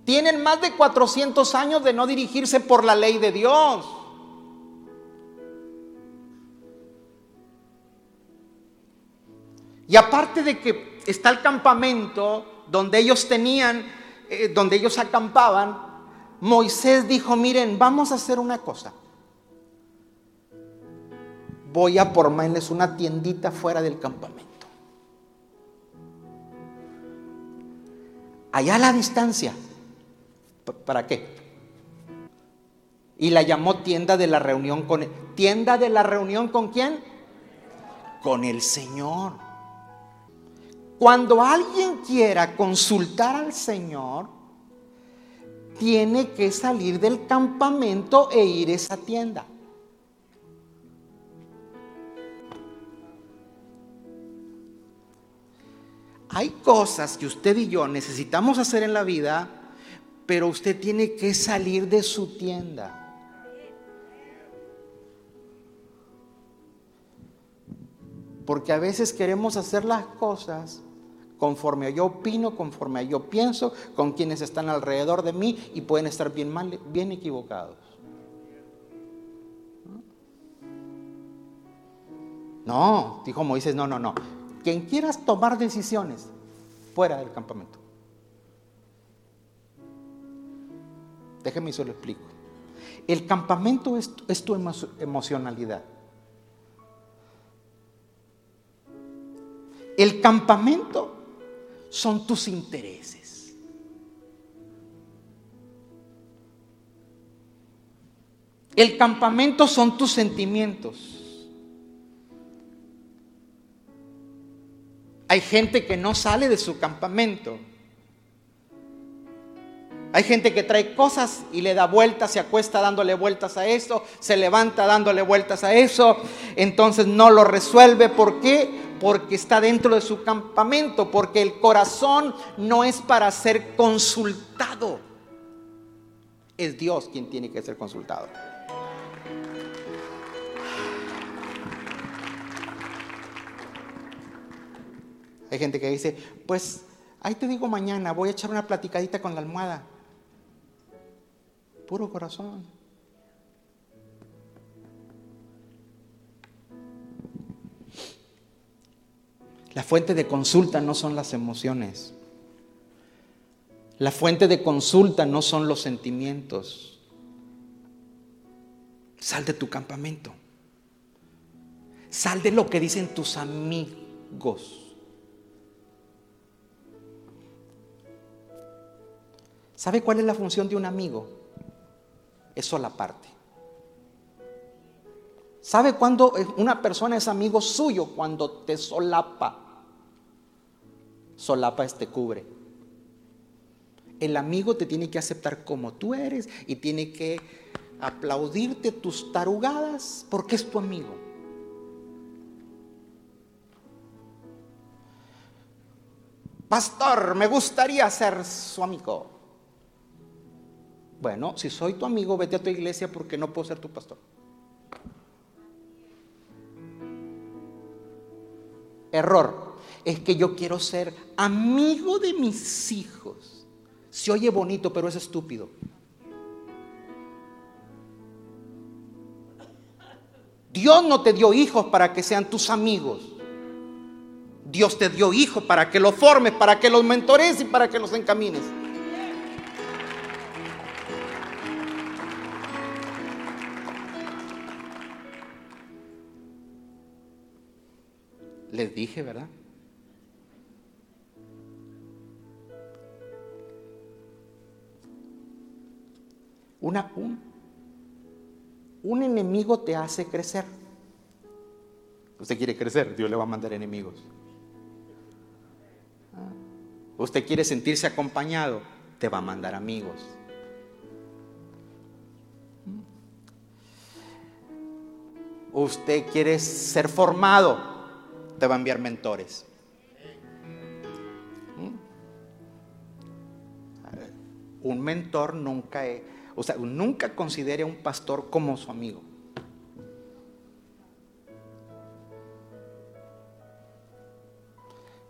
Tienen más de 400 años de no dirigirse por la ley de Dios. Y aparte de que está el campamento donde ellos tenían, eh, donde ellos acampaban, Moisés dijo, miren, vamos a hacer una cosa. Voy a formarles una tiendita fuera del campamento. Allá a la distancia. ¿Para qué? Y la llamó tienda de la reunión con él. ¿Tienda de la reunión con quién? Con el Señor. Cuando alguien quiera consultar al Señor, tiene que salir del campamento e ir a esa tienda. Hay cosas que usted y yo necesitamos hacer en la vida, pero usted tiene que salir de su tienda. Porque a veces queremos hacer las cosas conforme yo opino, conforme yo pienso, con quienes están alrededor de mí y pueden estar bien mal, bien equivocados. No, dijo Moisés, no, no, no. Quien quieras tomar decisiones fuera del campamento. Déjeme y se lo explico. El campamento es, es tu emocionalidad. El campamento son tus intereses. El campamento son tus sentimientos. Hay gente que no sale de su campamento. Hay gente que trae cosas y le da vueltas, se acuesta dándole vueltas a eso, se levanta dándole vueltas a eso, entonces no lo resuelve. ¿Por qué? Porque está dentro de su campamento, porque el corazón no es para ser consultado. Es Dios quien tiene que ser consultado. Hay gente que dice, pues ahí te digo mañana, voy a echar una platicadita con la almohada. Puro corazón. La fuente de consulta no son las emociones. La fuente de consulta no son los sentimientos. Sal de tu campamento. Sal de lo que dicen tus amigos. ¿Sabe cuál es la función de un amigo? Es parte. ¿Sabe cuándo una persona es amigo suyo? Cuando te solapa. Solapa es te cubre. El amigo te tiene que aceptar como tú eres y tiene que aplaudirte tus tarugadas porque es tu amigo. Pastor, me gustaría ser su amigo. Bueno, si soy tu amigo, vete a tu iglesia porque no puedo ser tu pastor. Error. Es que yo quiero ser amigo de mis hijos. Se oye bonito, pero es estúpido. Dios no te dio hijos para que sean tus amigos. Dios te dio hijos para que los formes, para que los mentores y para que los encamines. Les dije, ¿verdad? Un, enemigo te hace crecer. Usted quiere crecer, Dios le va a mandar enemigos. Ah. Usted quiere sentirse acompañado, te va a mandar amigos. Usted quiere ser formado, te va a enviar mentores. ¿Mm? Un mentor nunca, o sea, nunca considere a un pastor como su amigo.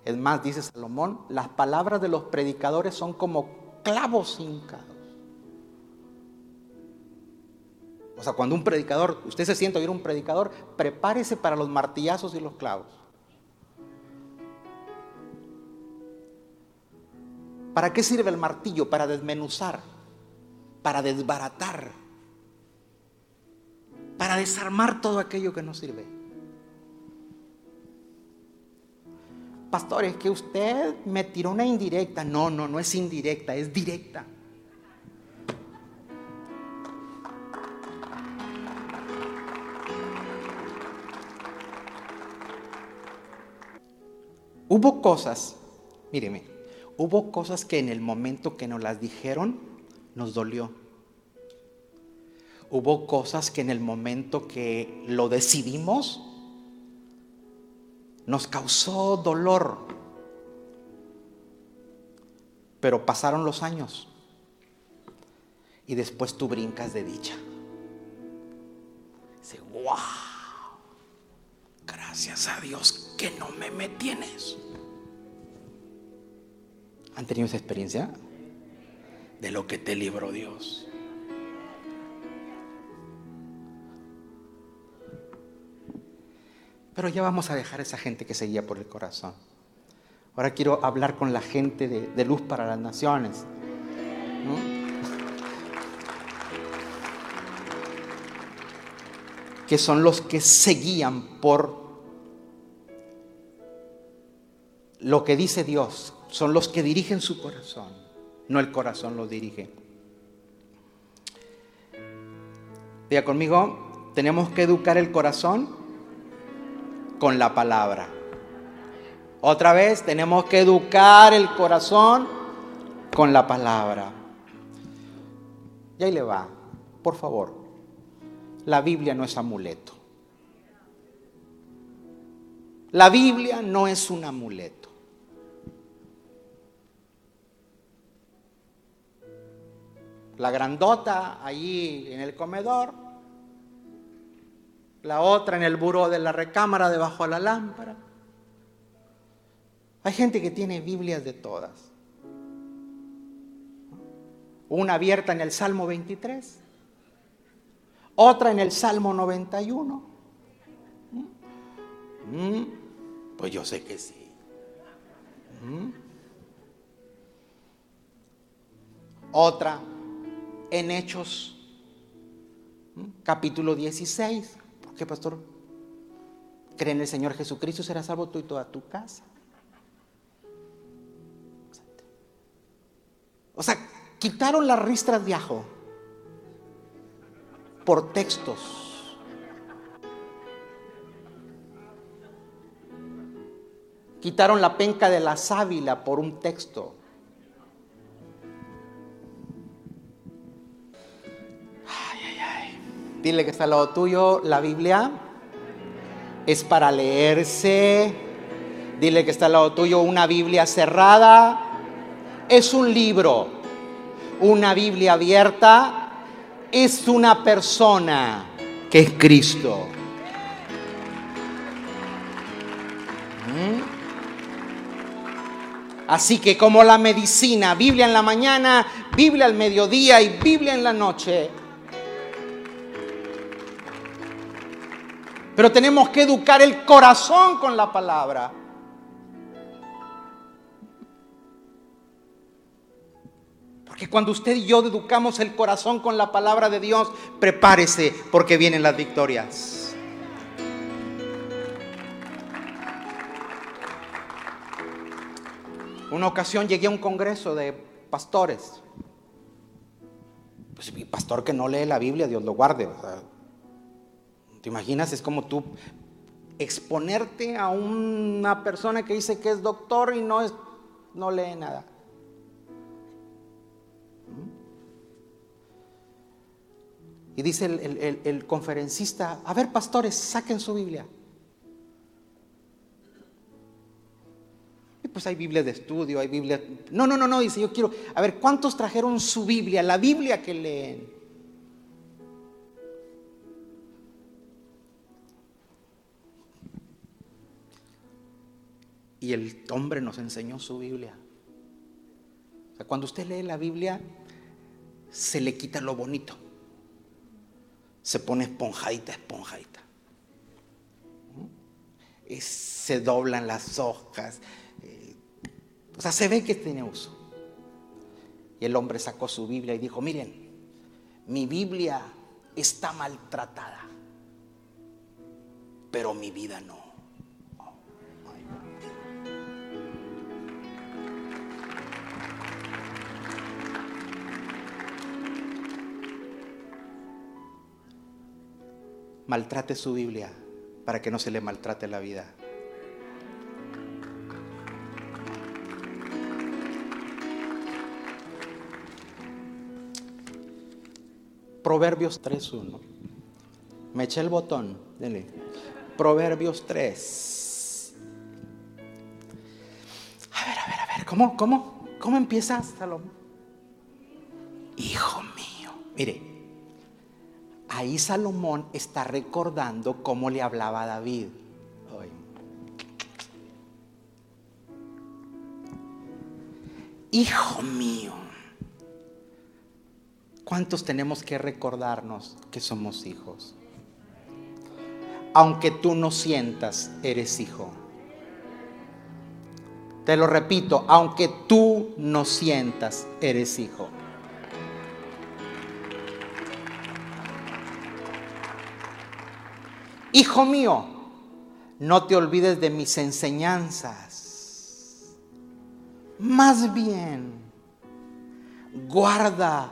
Es más, dice Salomón, las palabras de los predicadores son como clavos hincados. O sea, cuando un predicador, usted se siente oír un predicador, prepárese para los martillazos y los clavos. ¿Para qué sirve el martillo? Para desmenuzar, para desbaratar, para desarmar todo aquello que no sirve. Pastor, es que usted me tiró una indirecta. No, no, no es indirecta, es directa. Hubo cosas, míreme, hubo cosas que en el momento que nos las dijeron nos dolió. Hubo cosas que en el momento que lo decidimos nos causó dolor. Pero pasaron los años y después tú brincas de dicha. Dice, wow, gracias a Dios que no me metí en eso. ¿Han tenido esa experiencia? De lo que te libró Dios. Pero ya vamos a dejar a esa gente que seguía por el corazón. Ahora quiero hablar con la gente de, Luz para las Naciones. Que son los que seguían por lo que dice Dios, son los que dirigen su corazón, no el corazón lo dirige. Diga conmigo, tenemos que educar el corazón con la palabra. Otra vez, tenemos que educar el corazón con la palabra. Y ahí le va, por favor. La Biblia no es amuleto. La Biblia no es un amuleto. La grandota allí en el comedor, la otra en el buró de la recámara debajo de la lámpara. Hay gente que tiene Biblias de todas. Una abierta en el Salmo 23, otra en el Salmo 91. Mm, pues yo sé que sí. ¿Mm? Otra en Hechos, capítulo 16. ¿Por qué, pastor? Cree en el Señor Jesucristo, será salvo tú y toda tu casa. O sea, quitaron las ristras de ajo por textos. Quitaron la penca de la sábila por un texto. Dile que está al lado tuyo la Biblia. Es para leerse. Dile que está al lado tuyo una Biblia cerrada. Es un libro. Una Biblia abierta es una persona que es Cristo. ¿Mm? Así que como la medicina, Biblia en la mañana, Biblia al mediodía y Biblia en la noche. Pero tenemos que educar el corazón con la palabra. Porque cuando usted y yo educamos el corazón con la palabra de Dios, prepárese porque vienen las victorias. Una ocasión llegué a un congreso de pastores. Pues pastor que no lee la Biblia, Dios lo guarde. ¿Te imaginas? Es como tú exponerte a una persona que dice que es doctor y no, es, no lee nada. Y dice el, conferencista, a ver pastores, saquen su Biblia. Y pues hay Biblia de estudio, hay Biblia... No, no, no, no, dice, yo quiero... A ver, ¿cuántos trajeron su Biblia, la Biblia que leen? Y el hombre nos enseñó su Biblia. O sea, cuando usted lee la Biblia, se le quita lo bonito se pone esponjadita, esponjadita. Y se doblan las hojas. Eh, o sea, se ve que tiene uso. Y el hombre sacó su Biblia y dijo, miren, mi Biblia está maltratada, pero mi vida no. Maltrate su Biblia para que no se le maltrate la vida. Proverbios 3.1. Me eché el botón. Dele. Proverbios 3. A ver, a ver, a ver. ¿Cómo, cómo, cómo empieza Salomón? Hijo mío. Mire, ahí Salomón está recordando cómo le hablaba a David. Hijo mío, ¿cuántos tenemos que recordarnos que somos hijos? Aunque tú no sientas, eres hijo. Te lo repito, aunque tú no sientas, eres hijo. Hijo mío, no te olvides de mis enseñanzas. Más bien, guarda.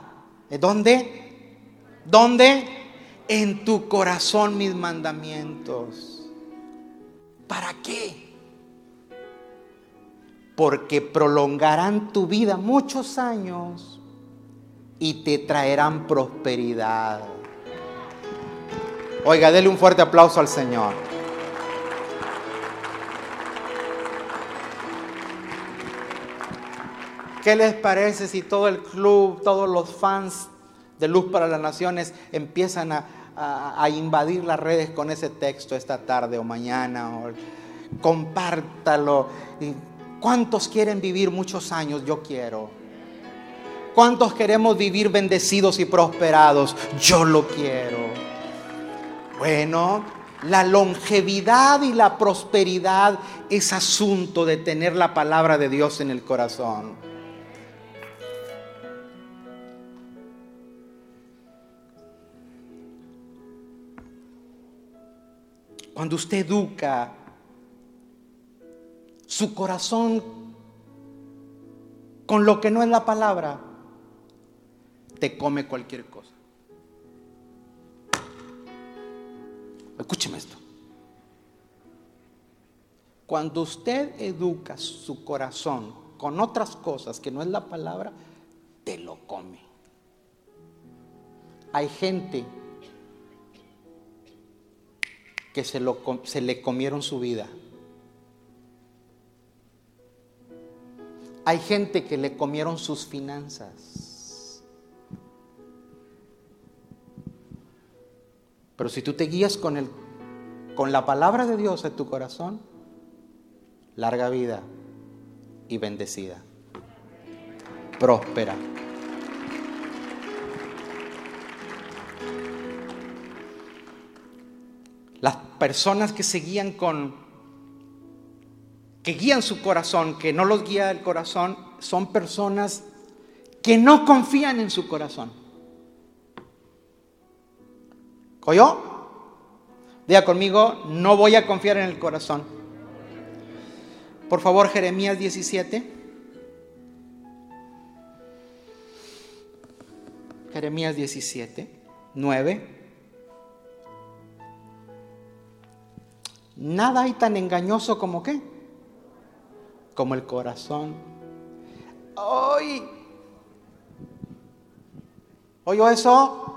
¿Dónde? ¿Dónde? En tu corazón mis mandamientos. ¿Para qué? Porque prolongarán tu vida muchos años y te traerán prosperidad. Oiga, dele un fuerte aplauso al Señor. ¿Qué les parece si todo el club, todos los fans de Luz para las Naciones empiezan a, invadir las redes con ese texto esta tarde o mañana? compártalo. ¿Cuántos quieren vivir muchos años? Yo quiero. ¿Cuántos queremos vivir bendecidos y prosperados? Yo lo quiero. Bueno, La longevidad y la prosperidad es asunto de tener la palabra de Dios en el corazón. Cuando usted educa su corazón con lo que no es la palabra, te come cualquier cosa. Escúcheme esto. Cuando usted educa su corazón con otras cosas que no es la palabra, te lo come. Hay gente que se, le comieron su vida. Hay gente que le comieron sus finanzas. Pero si tú te guías con, el, con la palabra de Dios en tu corazón, larga vida y bendecida, próspera. Las personas que se guían con, que guían su corazón, que no los guía el corazón, son personas que no confían en su corazón. ¿Oyó? Diga conmigo, no voy a confiar en el corazón. Por favor, Jeremías 17. Jeremías 17, 9. Nada hay tan engañoso como qué? Como el corazón. ¡Ay! ¿Oyó eso?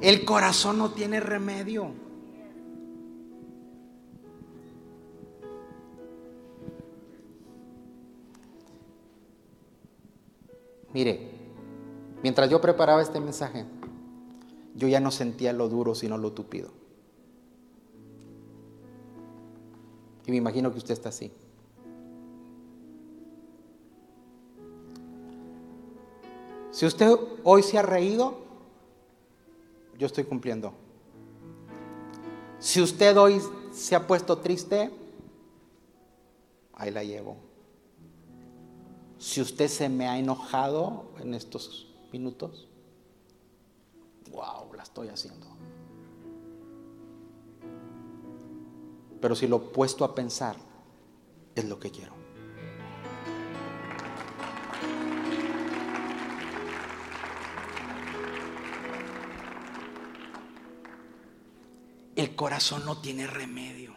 El corazón no tiene remedio. Mire, mientras yo preparaba este mensaje, yo ya no sentía lo duro, sino lo tupido. Y me imagino que usted está así. Si usted hoy se ha reído, yo estoy cumpliendo. Si usted hoy se ha puesto triste, ahí la llevo. Si usted se me ha enojado en estos minutos, wow, la estoy haciendo. Pero si lo he puesto a pensar, es lo que quiero. Corazón no tiene remedio.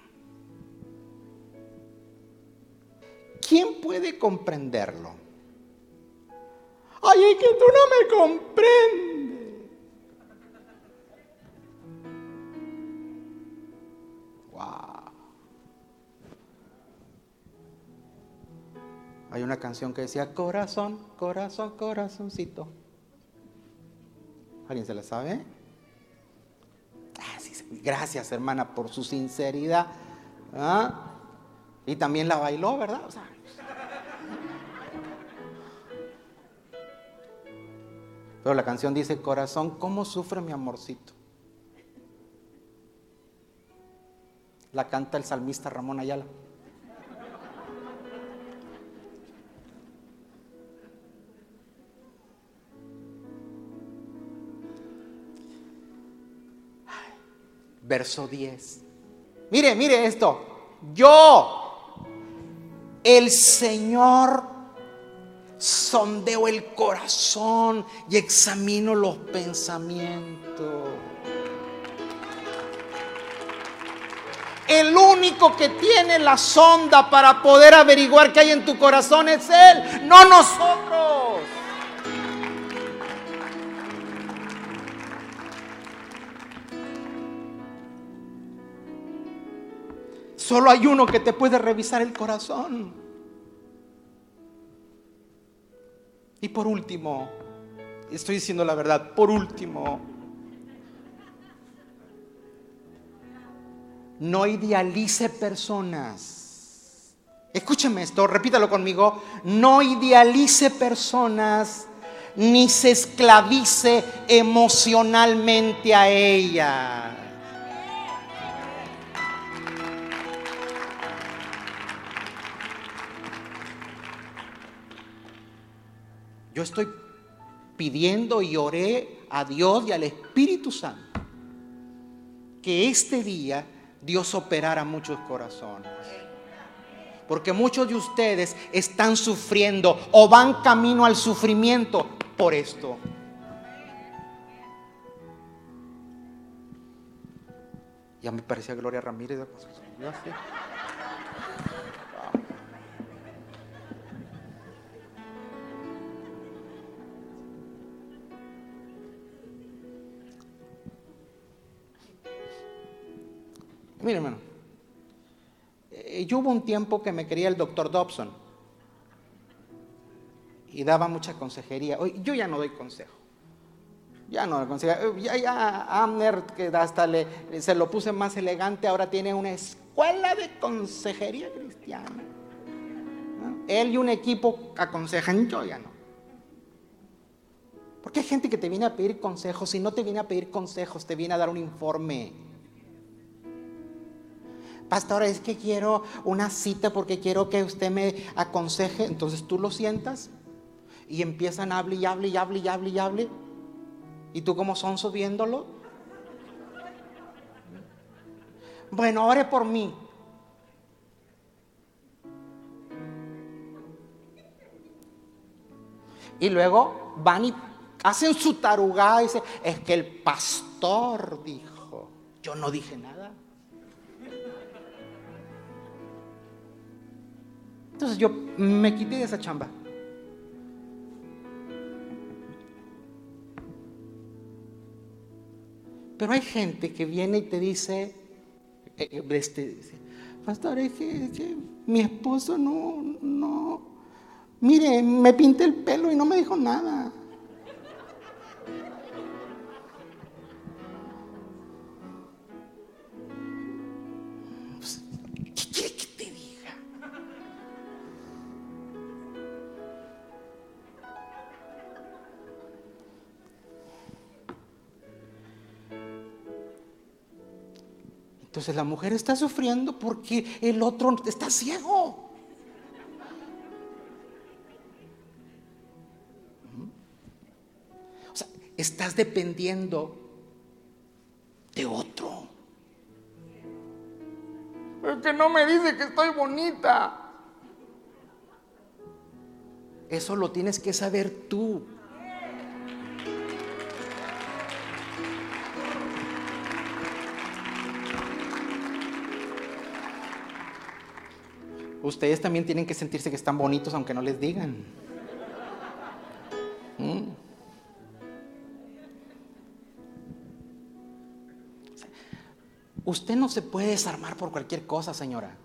¿Quién puede comprenderlo? Ay, es que tú no me comprendes. Wow. Hay una canción que decía corazón, corazón, corazoncito. ¿Alguien se la sabe? Ah, gracias, hermana, por su sinceridad. ¿Ah? Y también la bailó, ¿verdad? Pero la canción dice, corazón, ¿cómo sufre mi amorcito? La canta el salmista Ramón Ayala. Verso 10. Mire, mire esto. Yo, el Señor, sondeo el corazón y examino los pensamientos. El único que tiene la sonda para poder averiguar qué hay en tu corazón es Él, no nosotros. Solo hay uno que te puede revisar el corazón. Y por último, estoy diciendo la verdad, por último, no idealice personas. Escúcheme esto, repítalo conmigo. No idealice personas ni se esclavice emocionalmente a ella. Yo estoy pidiendo y oré a Dios y al Espíritu Santo que este día Dios operara muchos corazones. Porque muchos de ustedes están sufriendo o van camino al sufrimiento por esto. Ya me parecía Gloria Ramírez. Mire, hermano, eh, yo hubo un tiempo que me quería el doctor Dobson y daba mucha consejería. Yo ya no doy consejo. Ya no, consejo. ya, ya Amner, que hasta le, se lo puse más elegante, ahora tiene una escuela de consejería cristiana. Él y un equipo aconsejan, yo ya no. Porque hay gente que te viene a pedir consejos y no te viene a pedir consejos, te viene a dar un informe. Pastor, es que quiero una cita porque quiero que usted me aconseje. Entonces tú lo sientas y empiezan a hablar y hable y hable y hable y hable. Y tú como son subiéndolo. Bueno, ore por mí. Y luego van y hacen su tarugada y dicen, es que el pastor dijo, yo no dije nada. Entonces yo me quité de esa chamba. Pero hay gente que viene y te dice, eh, este, pastor, es que, mi esposo no, no, mire, me pinté el pelo y no me dijo nada. Entonces la mujer está sufriendo porque el otro está ciego. O sea, estás dependiendo de otro. Es que no me dice que estoy bonita. Eso lo tienes que saber tú. Ustedes también tienen que sentirse que están bonitos aunque no les digan. ¿Mm? Usted no se puede desarmar por cualquier cosa, señora.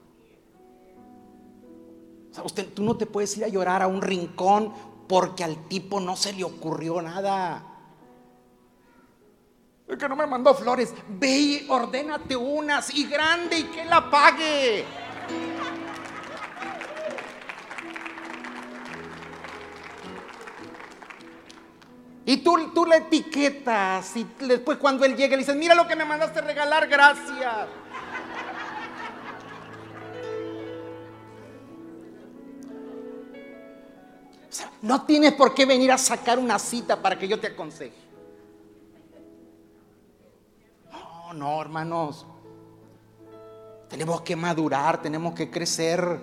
usted, tú no te puedes ir a llorar a un rincón porque al tipo no se le ocurrió nada. Es que no me mandó flores. Ve y ordénate unas y grande y que la pague. Y tú, tú le etiquetas y después cuando él llegue le dices, mira lo que me mandaste regalar, gracias. no tienes por qué venir a sacar una cita para que yo te aconseje. No, no, hermanos. Tenemos que madurar, tenemos que crecer.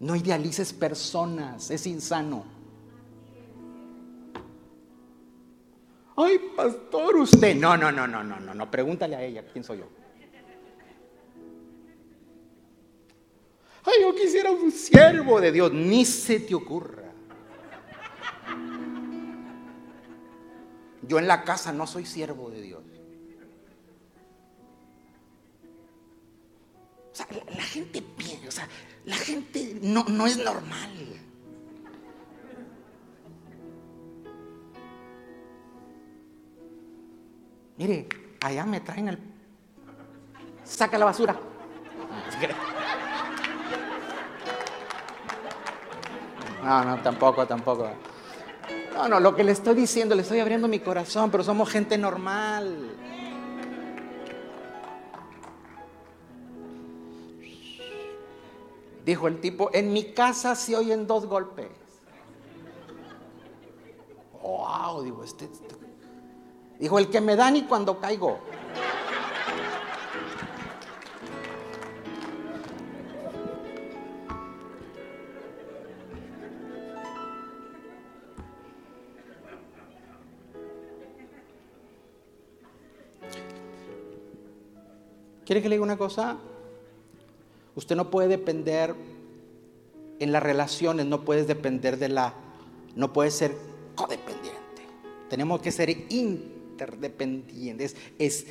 No idealices personas, es insano. Ay, pastor, usted. No, no, no, no, no, no, no. Pregúntale a ella, ¿quién soy yo? Ay, yo quisiera un siervo de Dios. Ni se te ocurra. Yo en la casa no soy siervo de Dios. La, gente piensa, o sea, la gente no, no es normal. Mire, allá me traen el... Saca la basura. No, no, tampoco, tampoco. No, no, lo que le estoy diciendo, le estoy abriendo mi corazón, pero somos gente normal. Dijo el tipo, en mi casa se oyen dos golpes. Wow, digo, este, este. Dijo, el que me dan y cuando caigo. ¿Quiere que le diga una cosa? Usted no puede depender en las relaciones, no puedes depender de la, no puede ser codependiente. Tenemos que ser interdependientes. Es,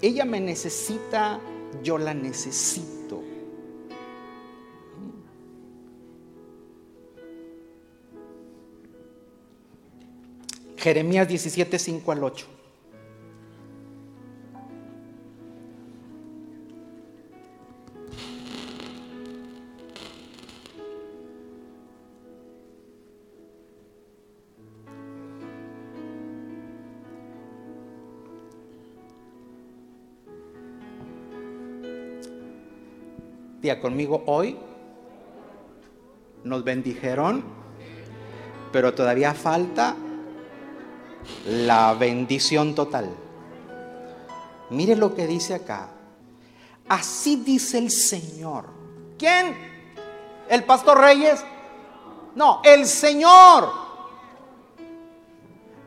ella me necesita, yo la necesito. Jeremías 17, 5 al 8. Día conmigo hoy nos bendijeron, pero todavía falta la bendición total. Mire lo que dice acá. Así dice el Señor. ¿Quién? ¿El pastor Reyes? No, el Señor.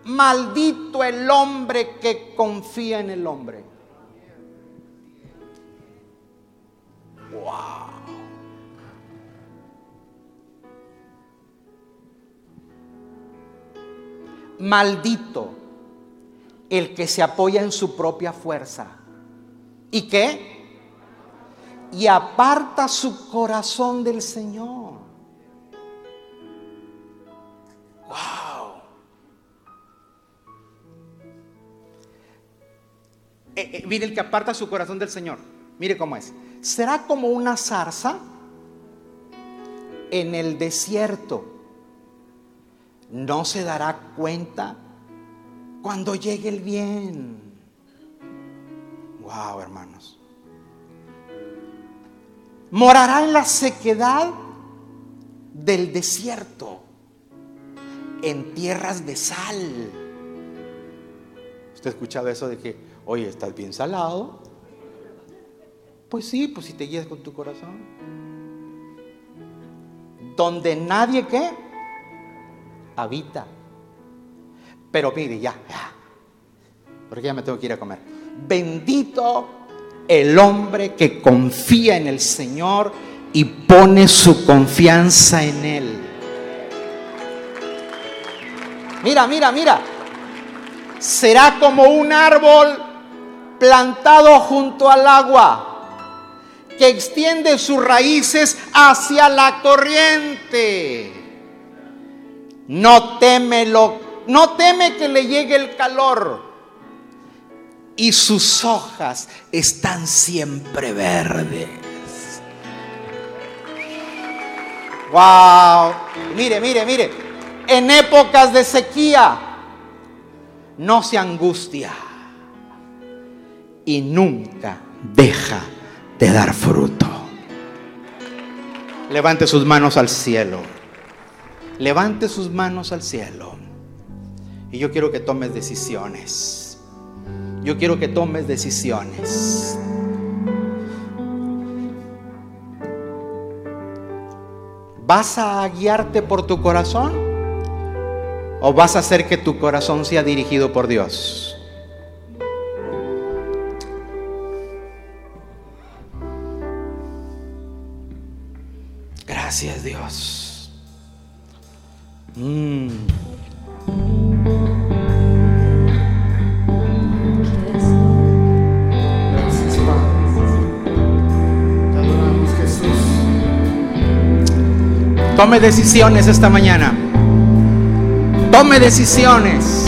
Maldito el hombre que confía en el hombre. Maldito el que se apoya en su propia fuerza. ¿Y qué? Y aparta su corazón del Señor. Wow. Eh, eh, mire el que aparta su corazón del Señor. Mire cómo es. Será como una zarza en el desierto. No se dará cuenta cuando llegue el bien. Wow, hermanos. Morará en la sequedad del desierto, en tierras de sal. ¿Usted ha escuchado eso de que, oye, estás bien salado? Pues sí, pues si te guías con tu corazón. Donde nadie que habita. Pero mire, ya, ya. Porque ya me tengo que ir a comer. Bendito el hombre que confía en el Señor y pone su confianza en Él. Mira, mira, mira. Será como un árbol plantado junto al agua que extiende sus raíces hacia la corriente. No teme lo, no teme que le llegue el calor. Y sus hojas están siempre verdes. Wow. Mire, mire, mire. En épocas de sequía no se angustia y nunca deja de dar fruto. Levante sus manos al cielo. Levante sus manos al cielo. Y yo quiero que tomes decisiones. Yo quiero que tomes decisiones. ¿Vas a guiarte por tu corazón? ¿O vas a hacer que tu corazón sea dirigido por Dios? Gracias Dios. Mm. Te adoramos, Jesús. Tome decisiones esta mañana. Tome decisiones.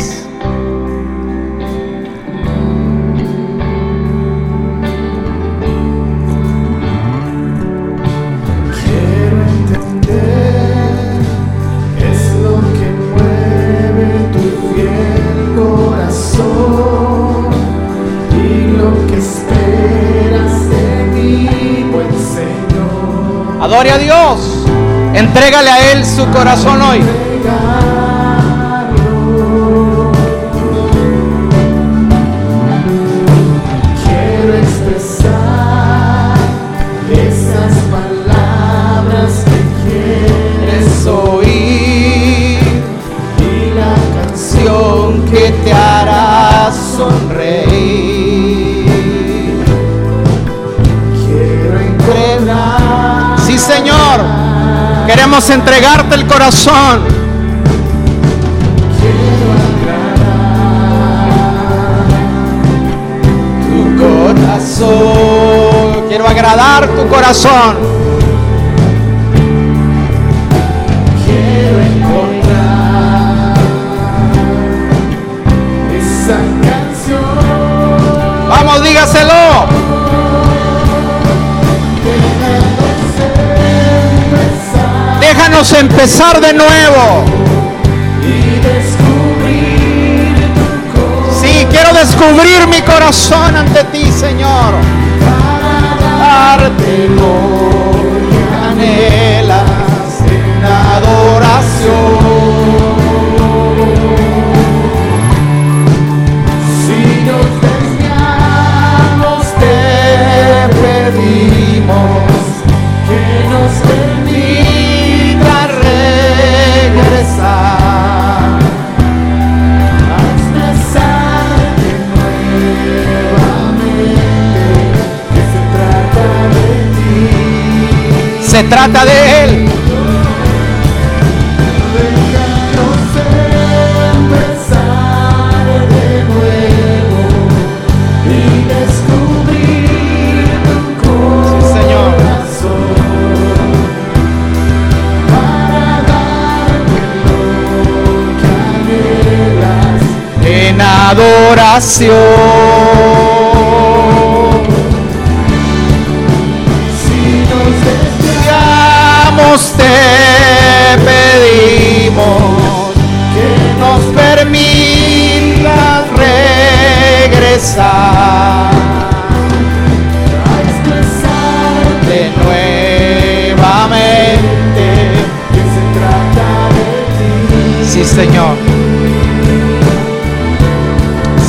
Entrégale a Él su corazón hoy. Queremos entregarte el corazón. Tu corazón. Quiero agradar tu corazón. Quiero encontrar esa canción. Vamos, dígaselo. Déjanos empezar de nuevo. Sí, quiero descubrir mi corazón ante ti, Señor. Gloria, trata de Él. Déjanos Te pedimos que nos permitas regresar a expresar de nuevamente. que se trata de ti, Sí, Señor.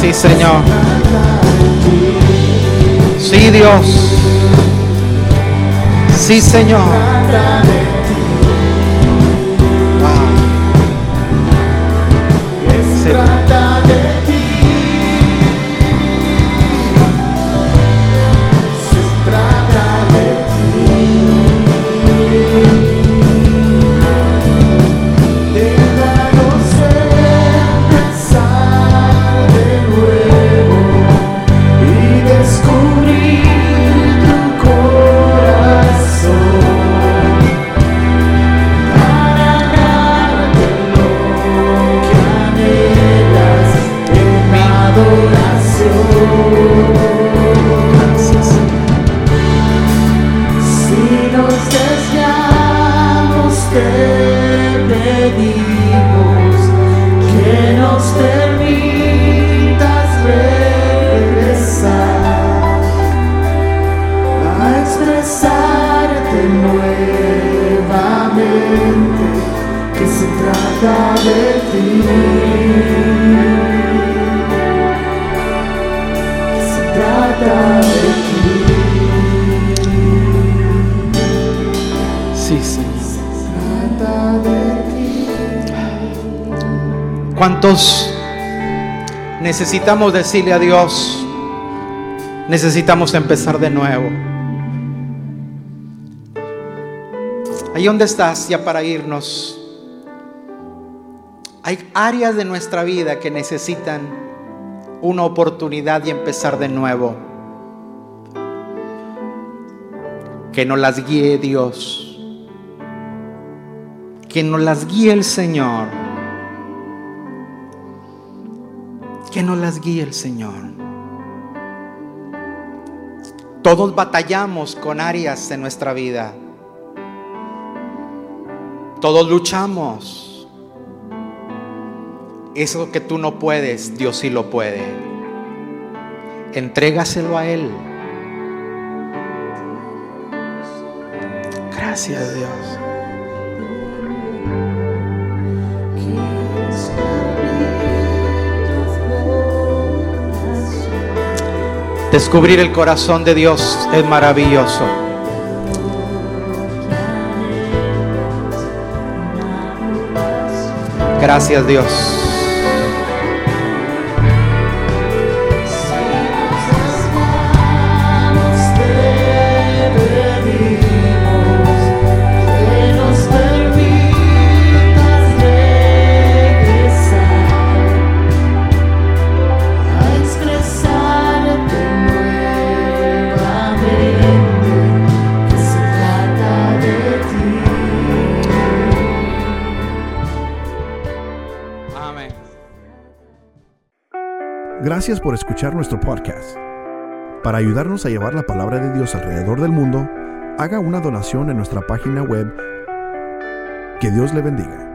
Sí, Señor. Sí, Dios. Sí, Señor. trata de nuevamente que se trata de ti. ¿Cuántos necesitamos decirle a Dios? Necesitamos empezar de nuevo. Ahí donde estás, ya para irnos. Hay áreas de nuestra vida que necesitan una oportunidad y empezar de nuevo. Que nos las guíe Dios. Que nos las guíe el Señor. Que nos las guíe el Señor. Todos batallamos con áreas en nuestra vida. Todos luchamos. Eso que tú no puedes, Dios sí lo puede. Entrégaselo a Él. Gracias Dios. Descubrir el corazón de Dios es maravilloso. Gracias Dios. Gracias por escuchar nuestro podcast. Para ayudarnos a llevar la palabra de Dios alrededor del mundo, haga una donación en nuestra página web. Que Dios le bendiga.